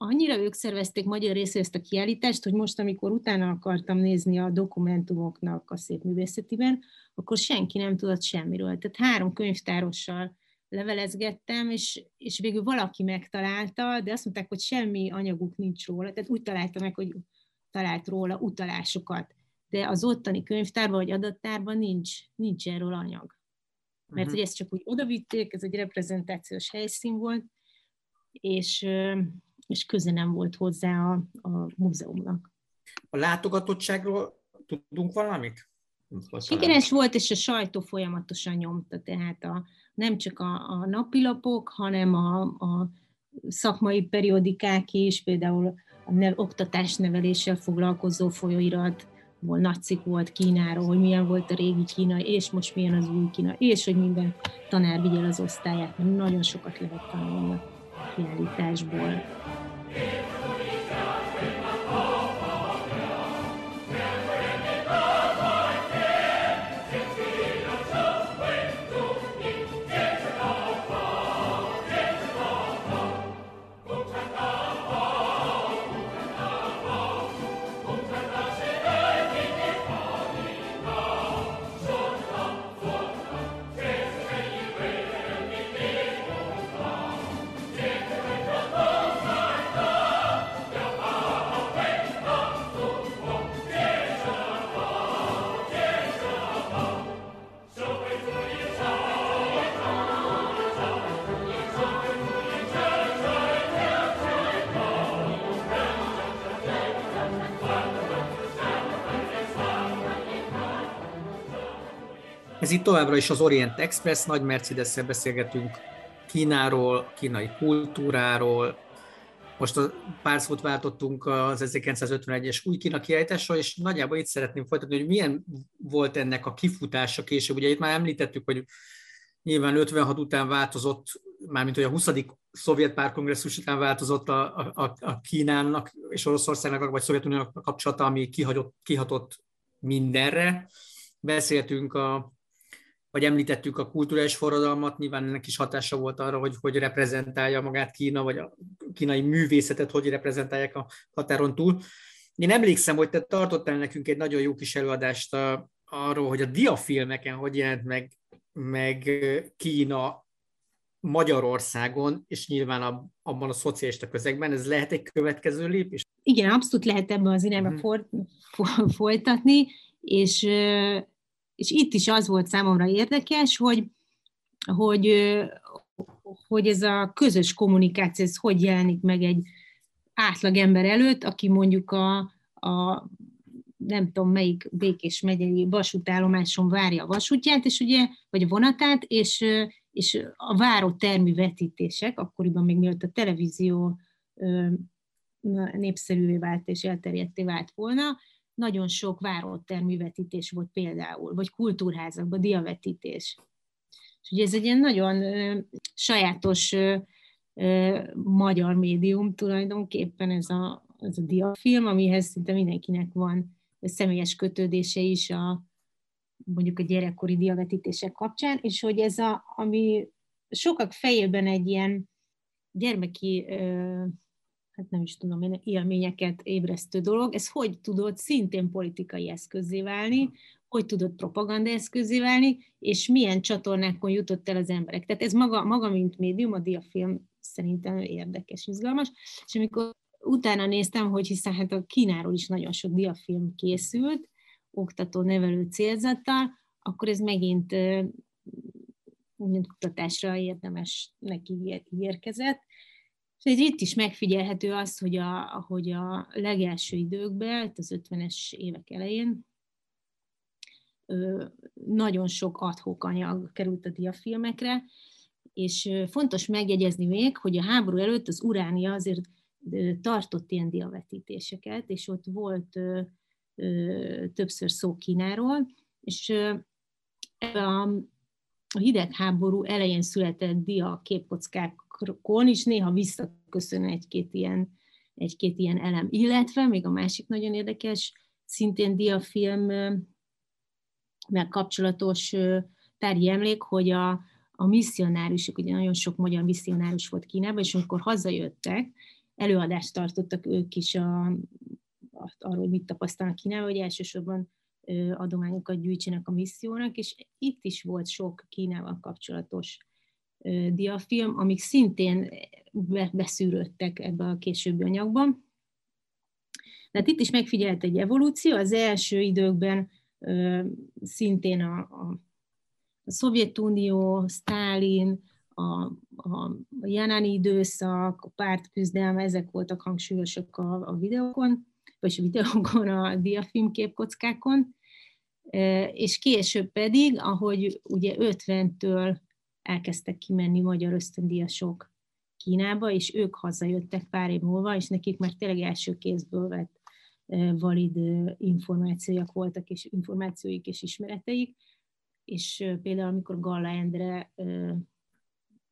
annyira ők szervezték magyar részre ezt a kiállítást, hogy most, amikor utána akartam nézni a dokumentumoknak a szép művészetiben, akkor senki nem tudott semmiről. Tehát három könyvtárossal levelezgettem, és, és végül valaki megtalálta, de azt mondták, hogy semmi anyaguk nincs róla, tehát úgy találta meg, hogy talált róla utalásokat. De az ottani könyvtárban vagy adattárban nincs, nincs erről anyag. Mert uh-huh. hogy ezt csak úgy odavitték, ez egy reprezentációs helyszín volt, és, és köze nem volt hozzá a, a múzeumnak. A látogatottságról tudunk valamit? Sikeres volt, és a sajtó folyamatosan nyomta, tehát a, nem csak a, a napilapok, hanem a, a szakmai periodikák is, például a nev, oktatásneveléssel foglalkozó folyóirat, volt nagy cikk volt Kínáról, hogy milyen volt a régi Kína, és most milyen az új Kína, és hogy minden tanár vigyel az osztályát, mert nagyon sokat lehet tanulni a kiállításból. Amen. Ez itt továbbra is az Orient Express, nagy mercedes beszélgetünk Kínáról, kínai kultúráról, most a pár szót váltottunk az 1951-es új Kína kiállításról, és nagyjából itt szeretném folytatni, hogy milyen volt ennek a kifutása később. Ugye itt már említettük, hogy nyilván 56 után változott, mármint hogy a 20. szovjet párkongresszus után változott a, a, a Kínának és Oroszországnak, vagy Szovjetuniónak a kapcsolata, ami kihagyott, kihatott mindenre. Beszéltünk a vagy említettük a kulturális forradalmat, nyilván ennek is hatása volt arra, hogy hogy reprezentálja magát Kína, vagy a kínai művészetet hogy reprezentálják a határon túl. Én emlékszem, hogy te tartottál nekünk egy nagyon jó kis előadást a, arról, hogy a diafilmeken hogy jelent meg, meg Kína Magyarországon, és nyilván a, abban a szocialista közegben, ez lehet egy következő lépés? Igen, abszolút lehet ebben az irányba hmm. for, for, folytatni, és és itt is az volt számomra érdekes, hogy, hogy, hogy ez a közös kommunikáció, ez hogy jelenik meg egy átlag ember előtt, aki mondjuk a, a nem tudom melyik Békés megyei vasútállomáson várja a vasútját, és ugye, vagy a vonatát, és, és a váró termű vetítések, akkoriban még mielőtt a televízió népszerűvé vált és elterjedté vált volna, nagyon sok váróterművetítés volt például, vagy kultúrházakban diavetítés. És ugye ez egy ilyen nagyon sajátos magyar médium tulajdonképpen ez a, ez a diafilm, amihez szinte mindenkinek van személyes kötődése is a mondjuk a gyerekkori diavetítések kapcsán, és hogy ez a, ami sokak fejében egy ilyen gyermeki hát nem is tudom én, élményeket ébresztő dolog. Ez hogy tudott szintén politikai eszközé válni, hogy tudott propaganda eszközé válni, és milyen csatornákon jutott el az emberek. Tehát ez maga, maga mint médium, a diafilm szerintem érdekes, izgalmas, és amikor utána néztem, hogy hiszen hát a Kínáról is nagyon sok diafilm készült, oktató-nevelő célzattal, akkor ez megint mint kutatásra érdemes neki érkezett. És itt is megfigyelhető az, hogy a, hogy a legelső időkben, az 50-es évek elején nagyon sok adhok anyag került a diafilmekre, és fontos megjegyezni még, hogy a háború előtt az Uránia azért tartott ilyen diavetítéseket, és ott volt többször szó Kínáról, és a hidegháború elején született dia képkockákon is néha visszaköszön egy-két ilyen, egy-két ilyen elem. Illetve még a másik nagyon érdekes, szintén diafilm meg kapcsolatos tárgyi emlék, hogy a, a misszionárusok, ugye nagyon sok magyar misszionárus volt Kínában, és amikor hazajöttek, előadást tartottak ők is a, a, arról, hogy mit tapasztalnak Kínában, hogy elsősorban adományokat gyűjtsenek a missziónak, és itt is volt sok Kínával kapcsolatos diafilm, amik szintén beszűrődtek ebbe a későbbi anyagban. Tehát itt is megfigyelt egy evolúció, az első időkben szintén a, a, Szovjetunió, Sztálin, a, a Janani időszak, a pártküzdelme, ezek voltak hangsúlyosak a, a videókon, vagy a videókon, a diafilm képkockákon, és később pedig, ahogy ugye 50-től elkezdtek kimenni magyar ösztöndíjasok Kínába, és ők hazajöttek pár év múlva, és nekik már tényleg első kézből vett valid információk voltak, és információik és ismereteik, és például amikor Galla Endre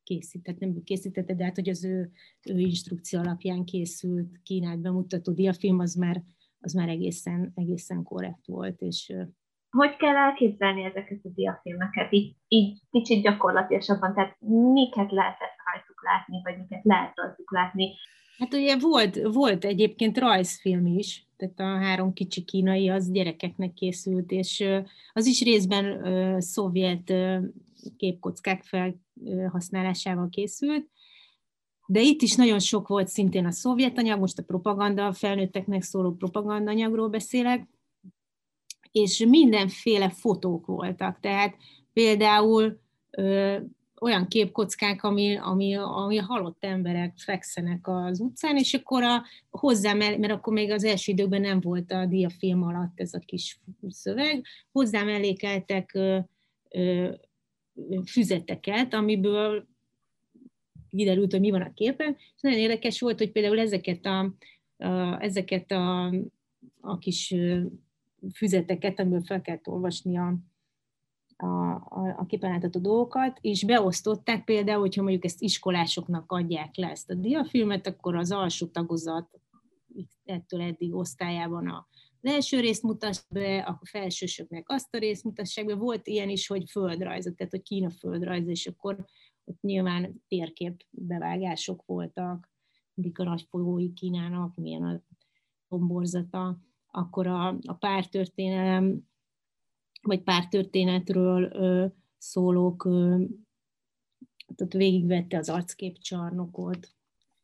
készített, nem készítette, de hát, hogy az ő, ő instrukció alapján készült Kínát bemutató diafilm, az már, az már egészen, egészen korrekt volt, és hogy kell elképzelni ezeket a diafilmeket, így, így kicsit gyakorlatilasabban, tehát miket lehetett rajtuk látni, vagy miket lehet rajtuk látni? Hát ugye volt, volt egyébként rajzfilm is, tehát a három kicsi kínai az gyerekeknek készült, és az is részben szovjet képkockák felhasználásával készült, de itt is nagyon sok volt szintén a szovjet anyag, most a propaganda, a felnőtteknek szóló propagandanyagról beszélek, és mindenféle fotók voltak, tehát például olyan képkockák, ami, ami, ami halott emberek fekszenek az utcán, és akkor a, hozzám, mert akkor még az első időben nem volt a diafilm alatt ez a kis szöveg, hozzám elékeltek ö, ö, füzeteket, amiből kiderült, hogy mi van a képen, és nagyon érdekes volt, hogy például ezeket a, a, ezeket a, a kis füzeteket, amiből fel kellett olvasni a, a, a, a képen látható dolgokat, és beosztották például, hogyha mondjuk ezt iskolásoknak adják le ezt a diafilmet, akkor az alsó tagozat ettől eddig osztályában a az első részt mutass be, a felsősöknek azt a részt mutassák be. Volt ilyen is, hogy földrajzot, tehát hogy Kína földrajz, és akkor ott nyilván térkép bevágások voltak, mindig a nagy folyói Kínának, milyen a tomborzata, akkor a, a pártörténelem vagy pártörténetről ö, szólók, ö, tehát végigvette az arcképcsarnokot,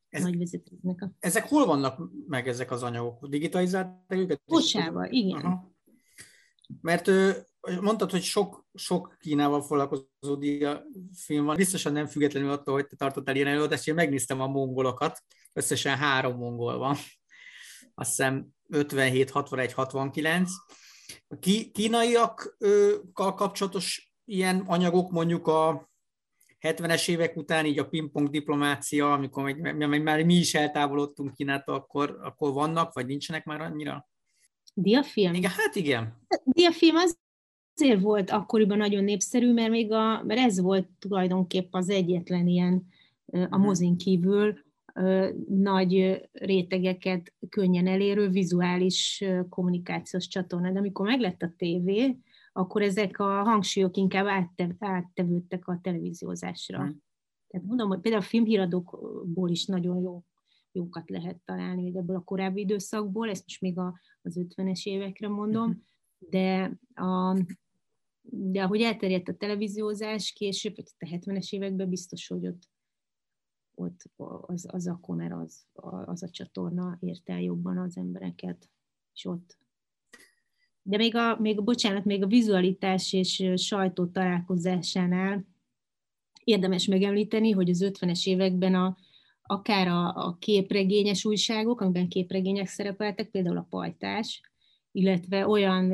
ez, nagy vezetőknek. A... Ezek hol vannak meg ezek az anyagok? Digitalizálták őket? Bocsában, igen. Aha. Mert mondtad, hogy sok, sok Kínával foglalkozó film van, biztosan nem függetlenül attól, hogy te tartottál ilyen előadást, én megnéztem a mongolokat, összesen három mongol van. Azt hiszem 57, 61, 69, a kínaiakkal kapcsolatos ilyen anyagok mondjuk a 70-es évek után, így a pingpong diplomácia, amikor még, már mi is eltávolodtunk Kínától, akkor, akkor vannak, vagy nincsenek már annyira? Diafilm? Igen, hát igen. Diafilm az azért volt akkoriban nagyon népszerű, mert még a, mert ez volt tulajdonképp az egyetlen ilyen a mhm. mozin kívül, nagy rétegeket könnyen elérő vizuális kommunikációs csatorna. De amikor meglett a tévé, akkor ezek a hangsúlyok inkább áttev, áttevődtek a televíziózásra. Hmm. Tehát mondom, hogy például a filmhíradókból is nagyon jó jókat lehet találni még ebből a korábbi időszakból, ezt most még a, az 50-es évekre mondom, mhm. de, a, de ahogy elterjedt a televíziózás később, a 70-es években biztos, hogy ott, ott az, az a komer, az, az a csatorna ért el jobban az embereket, és ott. De még a, még bocsánat, még a vizualitás és sajtó találkozásánál érdemes megemlíteni, hogy az 50-es években a, akár a, a képregényes újságok, amiben képregények szerepeltek, például a pajtás, illetve olyan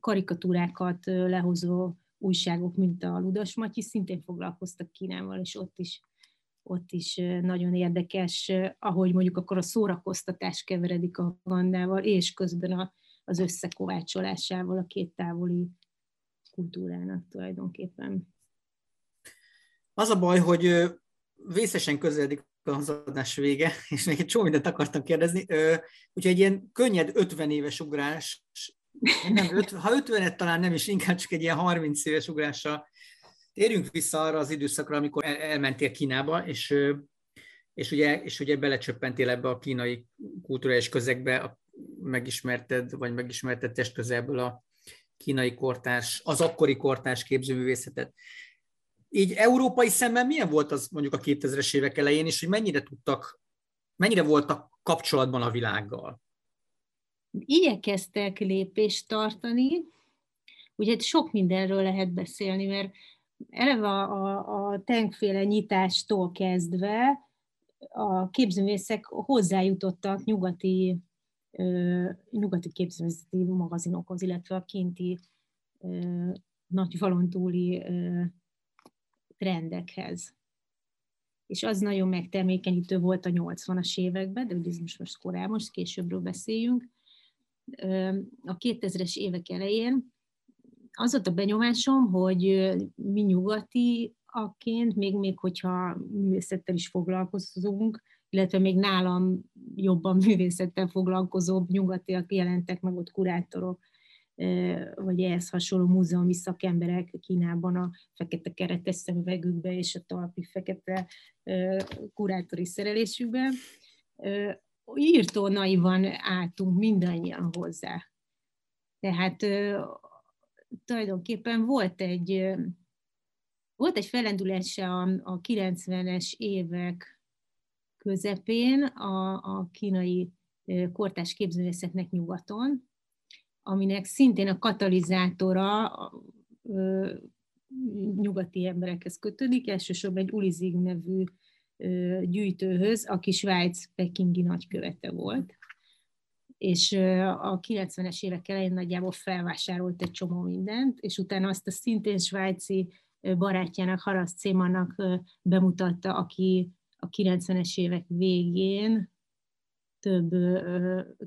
karikatúrákat lehozó újságok, mint a Ludas Matyi, szintén foglalkoztak Kínával, és ott is, ott is nagyon érdekes, ahogy mondjuk akkor a szórakoztatás keveredik a gandával, és közben a, az összekovácsolásával a két távoli kultúrának tulajdonképpen. Az a baj, hogy vészesen közeledik az adás vége, és még egy csomó mindent akartam kérdezni. Úgyhogy egy ilyen könnyed 50 éves ugrás, nem, ha 50-et talán nem is, inkább csak egy ilyen 30 éves ugrással térjünk vissza arra az időszakra, amikor el, elmentél Kínába, és, és, ugye, és ugye belecsöppentél ebbe a kínai kulturális közegbe, megismerted, vagy megismerted testközelből a kínai kortárs, az akkori kortárs képzőművészetet így európai szemmel milyen volt az mondjuk a 2000-es évek elején, és hogy mennyire tudtak, mennyire voltak kapcsolatban a világgal? Igyekeztek lépést tartani, ugye sok mindenről lehet beszélni, mert eleve a, a, a nyitástól kezdve a képzőművészek hozzájutottak nyugati, ö, nyugati képzőművészeti magazinokhoz, illetve a kinti ö, nagy falon túli ö, trendekhez. És az nagyon megtermékenyítő volt a 80-as években, de ugye most, most korábban, most későbbről beszéljünk. A 2000-es évek elején az volt a benyomásom, hogy mi nyugati aként, még, még hogyha művészettel is foglalkozunk, illetve még nálam jobban művészettel foglalkozóbb nyugatiak jelentek meg ott kurátorok, vagy ehhez hasonló múzeumi szakemberek Kínában a fekete keretes szemüvegükbe és a talpi fekete kurátori szerelésükbe. Írtó naivan álltunk mindannyian hozzá. Tehát tulajdonképpen volt egy, volt egy felendülése a, a 90-es évek közepén a, a kínai kortás képzőművészetnek nyugaton, aminek szintén a katalizátora nyugati emberekhez kötődik, elsősorban egy Ulizig nevű gyűjtőhöz, aki Svájc pekingi nagykövete volt és a 90-es évek elején nagyjából felvásárolt egy csomó mindent, és utána azt a szintén svájci barátjának, Haraszt Cémannak bemutatta, aki a 90-es évek végén több,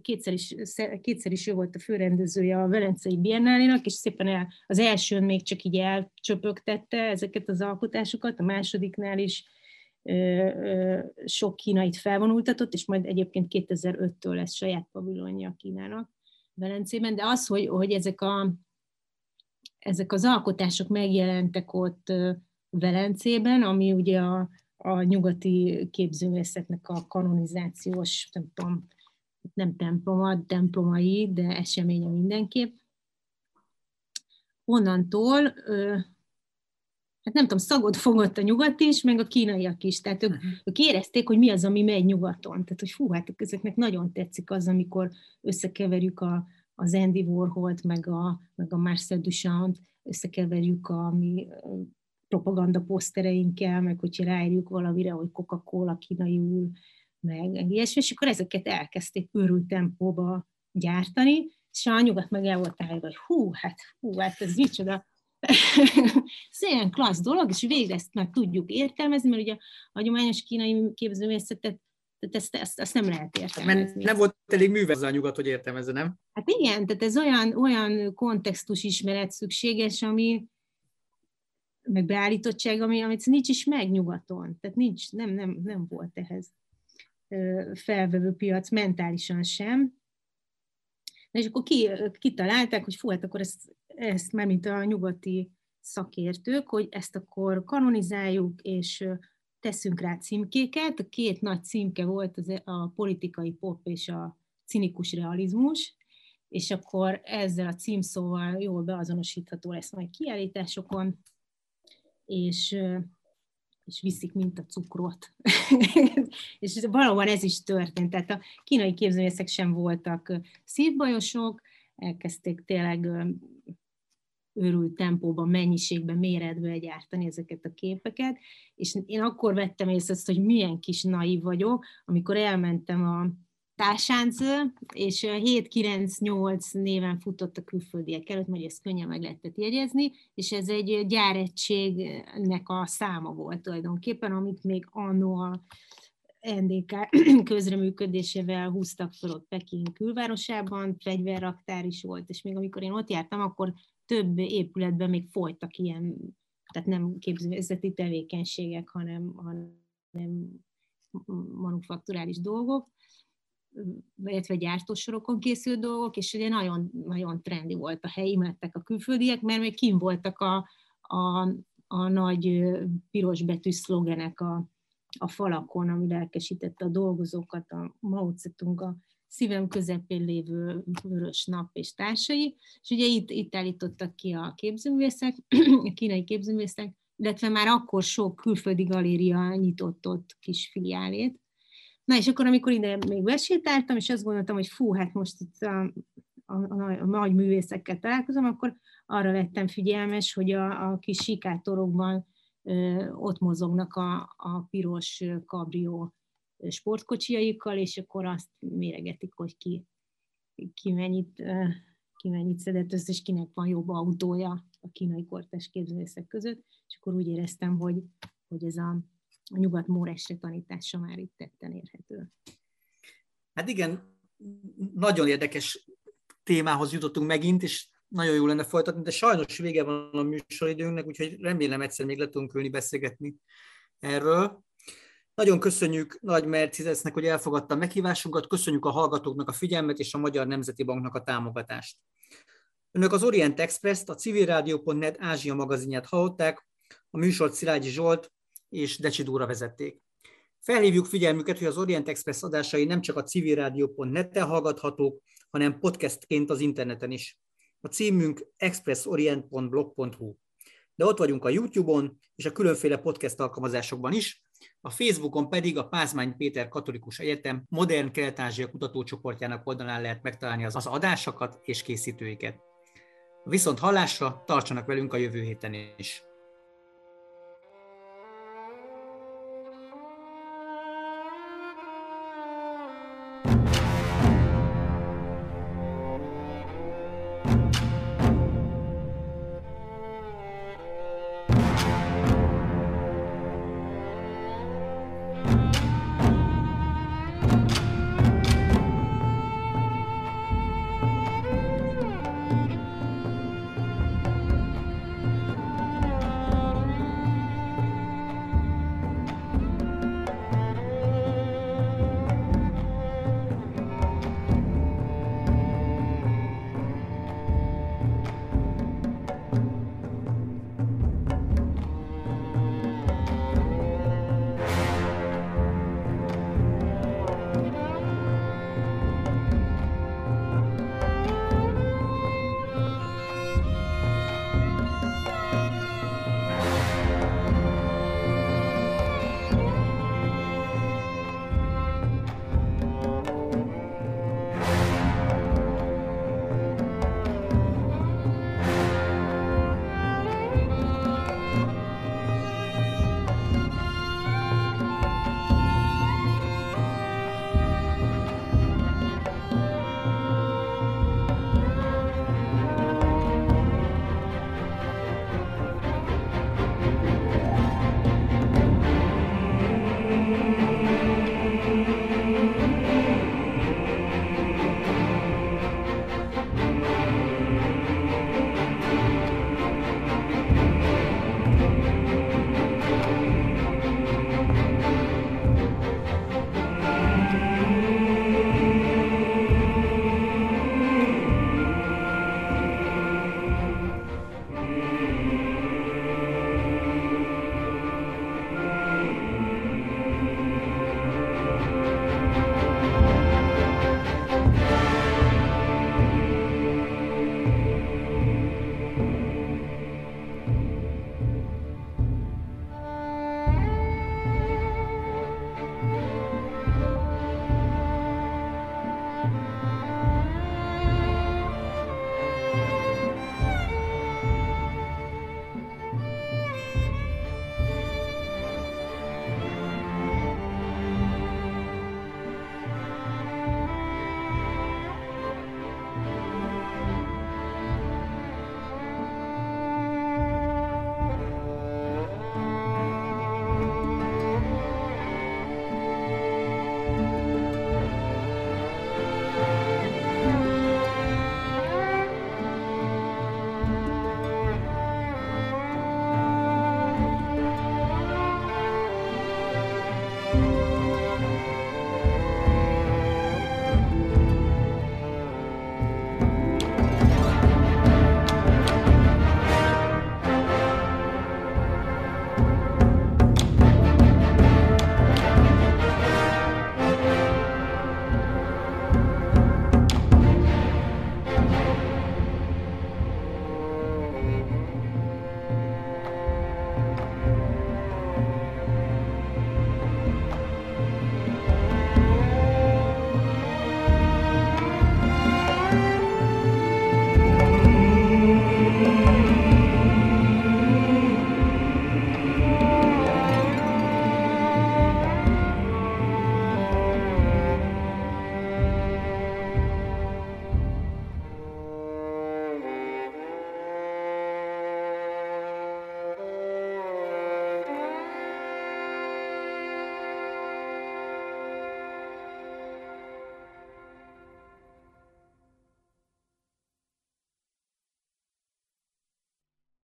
kétszer is, kétszer is ő volt a főrendezője a Velencei Biennálénak, és szépen el, az elsőn még csak így elcsöpögtette ezeket az alkotásokat, a másodiknál is sok kínait felvonultatott, és majd egyébként 2005-től lesz saját pavilonja Kínának Velencében, de az, hogy, hogy ezek, a, ezek az alkotások megjelentek ott Velencében, ami ugye a, a nyugati képzőművészetnek a kanonizációs, nem tudom, nem temploma, templomai, de eseménye mindenképp. Onnantól, hát nem tudom, szagot fogott a nyugat is, meg a kínaiak is. Tehát ők, ők érezték, hogy mi az, ami megy nyugaton. Tehát, hogy fú, hát ezeknek nagyon tetszik az, amikor összekeverjük a, az Andy Warholt, meg a, meg a Marcel Duchamp, összekeverjük a mi propaganda posztereinkkel, meg hogyha ráírjuk valamire, hogy Coca-Cola kínaiul, meg ilyesmi, és akkor ezeket elkezdték őrült tempóba gyártani, és a nyugat meg el volt állva, hogy hú, hát, hú, hát ez micsoda szépen klassz dolog, és végre ezt már tudjuk értelmezni, mert ugye a hagyományos kínai képzőművészetet tehát ezt, ezt, ezt nem lehet értelmezni. Mert nem volt elég művezve a nyugat, hogy értelmezze, nem? Hát igen, tehát ez olyan, olyan kontextus ismeret szükséges, ami, meg beállítottság, ami, amit nincs is meg nyugaton. Tehát nincs, nem, nem, nem volt ehhez felvevő piac mentálisan sem. Na és akkor ki, kitalálták, hogy fú, hát akkor ezt, ezt már mint a nyugati szakértők, hogy ezt akkor kanonizáljuk, és teszünk rá címkéket. A két nagy címke volt az e, a politikai pop és a cinikus realizmus, és akkor ezzel a címszóval jól beazonosítható lesz majd kiállításokon, és, és viszik, mint a cukrot. és valóban ez is történt. Tehát a kínai képzőművészek sem voltak szívbajosok, elkezdték tényleg őrült tempóban, mennyiségben, méretben gyártani ezeket a képeket, és én akkor vettem észre azt, hogy milyen kis naív vagyok, amikor elmentem a társánc, és 7-9-8 néven futott a külföldiek előtt, mert ezt könnyen meg lehetett jegyezni, és ez egy gyáregységnek a száma volt tulajdonképpen, amit még annó a NDK közreműködésével húztak fel ott Peking külvárosában, fegyverraktár is volt, és még amikor én ott jártam, akkor több épületben még folytak ilyen, tehát nem képzőzeti tevékenységek, hanem, hanem manufakturális dolgok, illetve gyártósorokon készült dolgok, és ugye nagyon, nagyon trendi volt a hely, imádták a külföldiek, mert még kim voltak a, a, a nagy piros betű szlogenek a, a falakon, ami lelkesítette a dolgozókat, a Mao Zedong, a szívem közepén lévő vörös nap és társai, és ugye itt, itt állítottak ki a képzőművészek, a kínai képzőművészek, illetve már akkor sok külföldi galéria nyitott ott kis filiálét. Na és akkor, amikor ide még besétáltam, és azt gondoltam, hogy fú, hát most itt a, a, a, a nagy művészekkel találkozom, akkor arra vettem figyelmes, hogy a, a kis sikátorokban ö, ott mozognak a, a piros kabrió sportkocsiaikkal, és akkor azt méregetik, hogy ki, ki, mennyit, ki mennyit szedett össze, és kinek van jobb autója a kínai kortás képzőszek között, és akkor úgy éreztem, hogy, hogy ez a, a nyugat móresre tanítása már itt tetten érhető. Hát igen, nagyon érdekes témához jutottunk megint, és nagyon jó lenne folytatni, de sajnos vége van a műsoridőnknek, úgyhogy remélem egyszer még le tudunk ülni beszélgetni erről. Nagyon köszönjük Nagy Mercedesnek, hogy elfogadta meghívásunkat, köszönjük a hallgatóknak a figyelmet és a Magyar Nemzeti Banknak a támogatást. Önök az Orient Express-t, a civilrádió.net Ázsia magazinját hallották, a műsort Szilágyi Zsolt és Decsi Dóra vezették. Felhívjuk figyelmüket, hogy az Orient Express adásai nem csak a civilrádió.net-en hallgathatók, hanem podcastként az interneten is. A címünk expressorient.blog.hu. De ott vagyunk a YouTube-on és a különféle podcast alkalmazásokban is, a Facebookon pedig a Pázmány Péter Katolikus Egyetem Modern Kelet-Ázsia kutatócsoportjának oldalán lehet megtalálni az adásokat és készítőiket. Viszont hallásra tartsanak velünk a jövő héten is!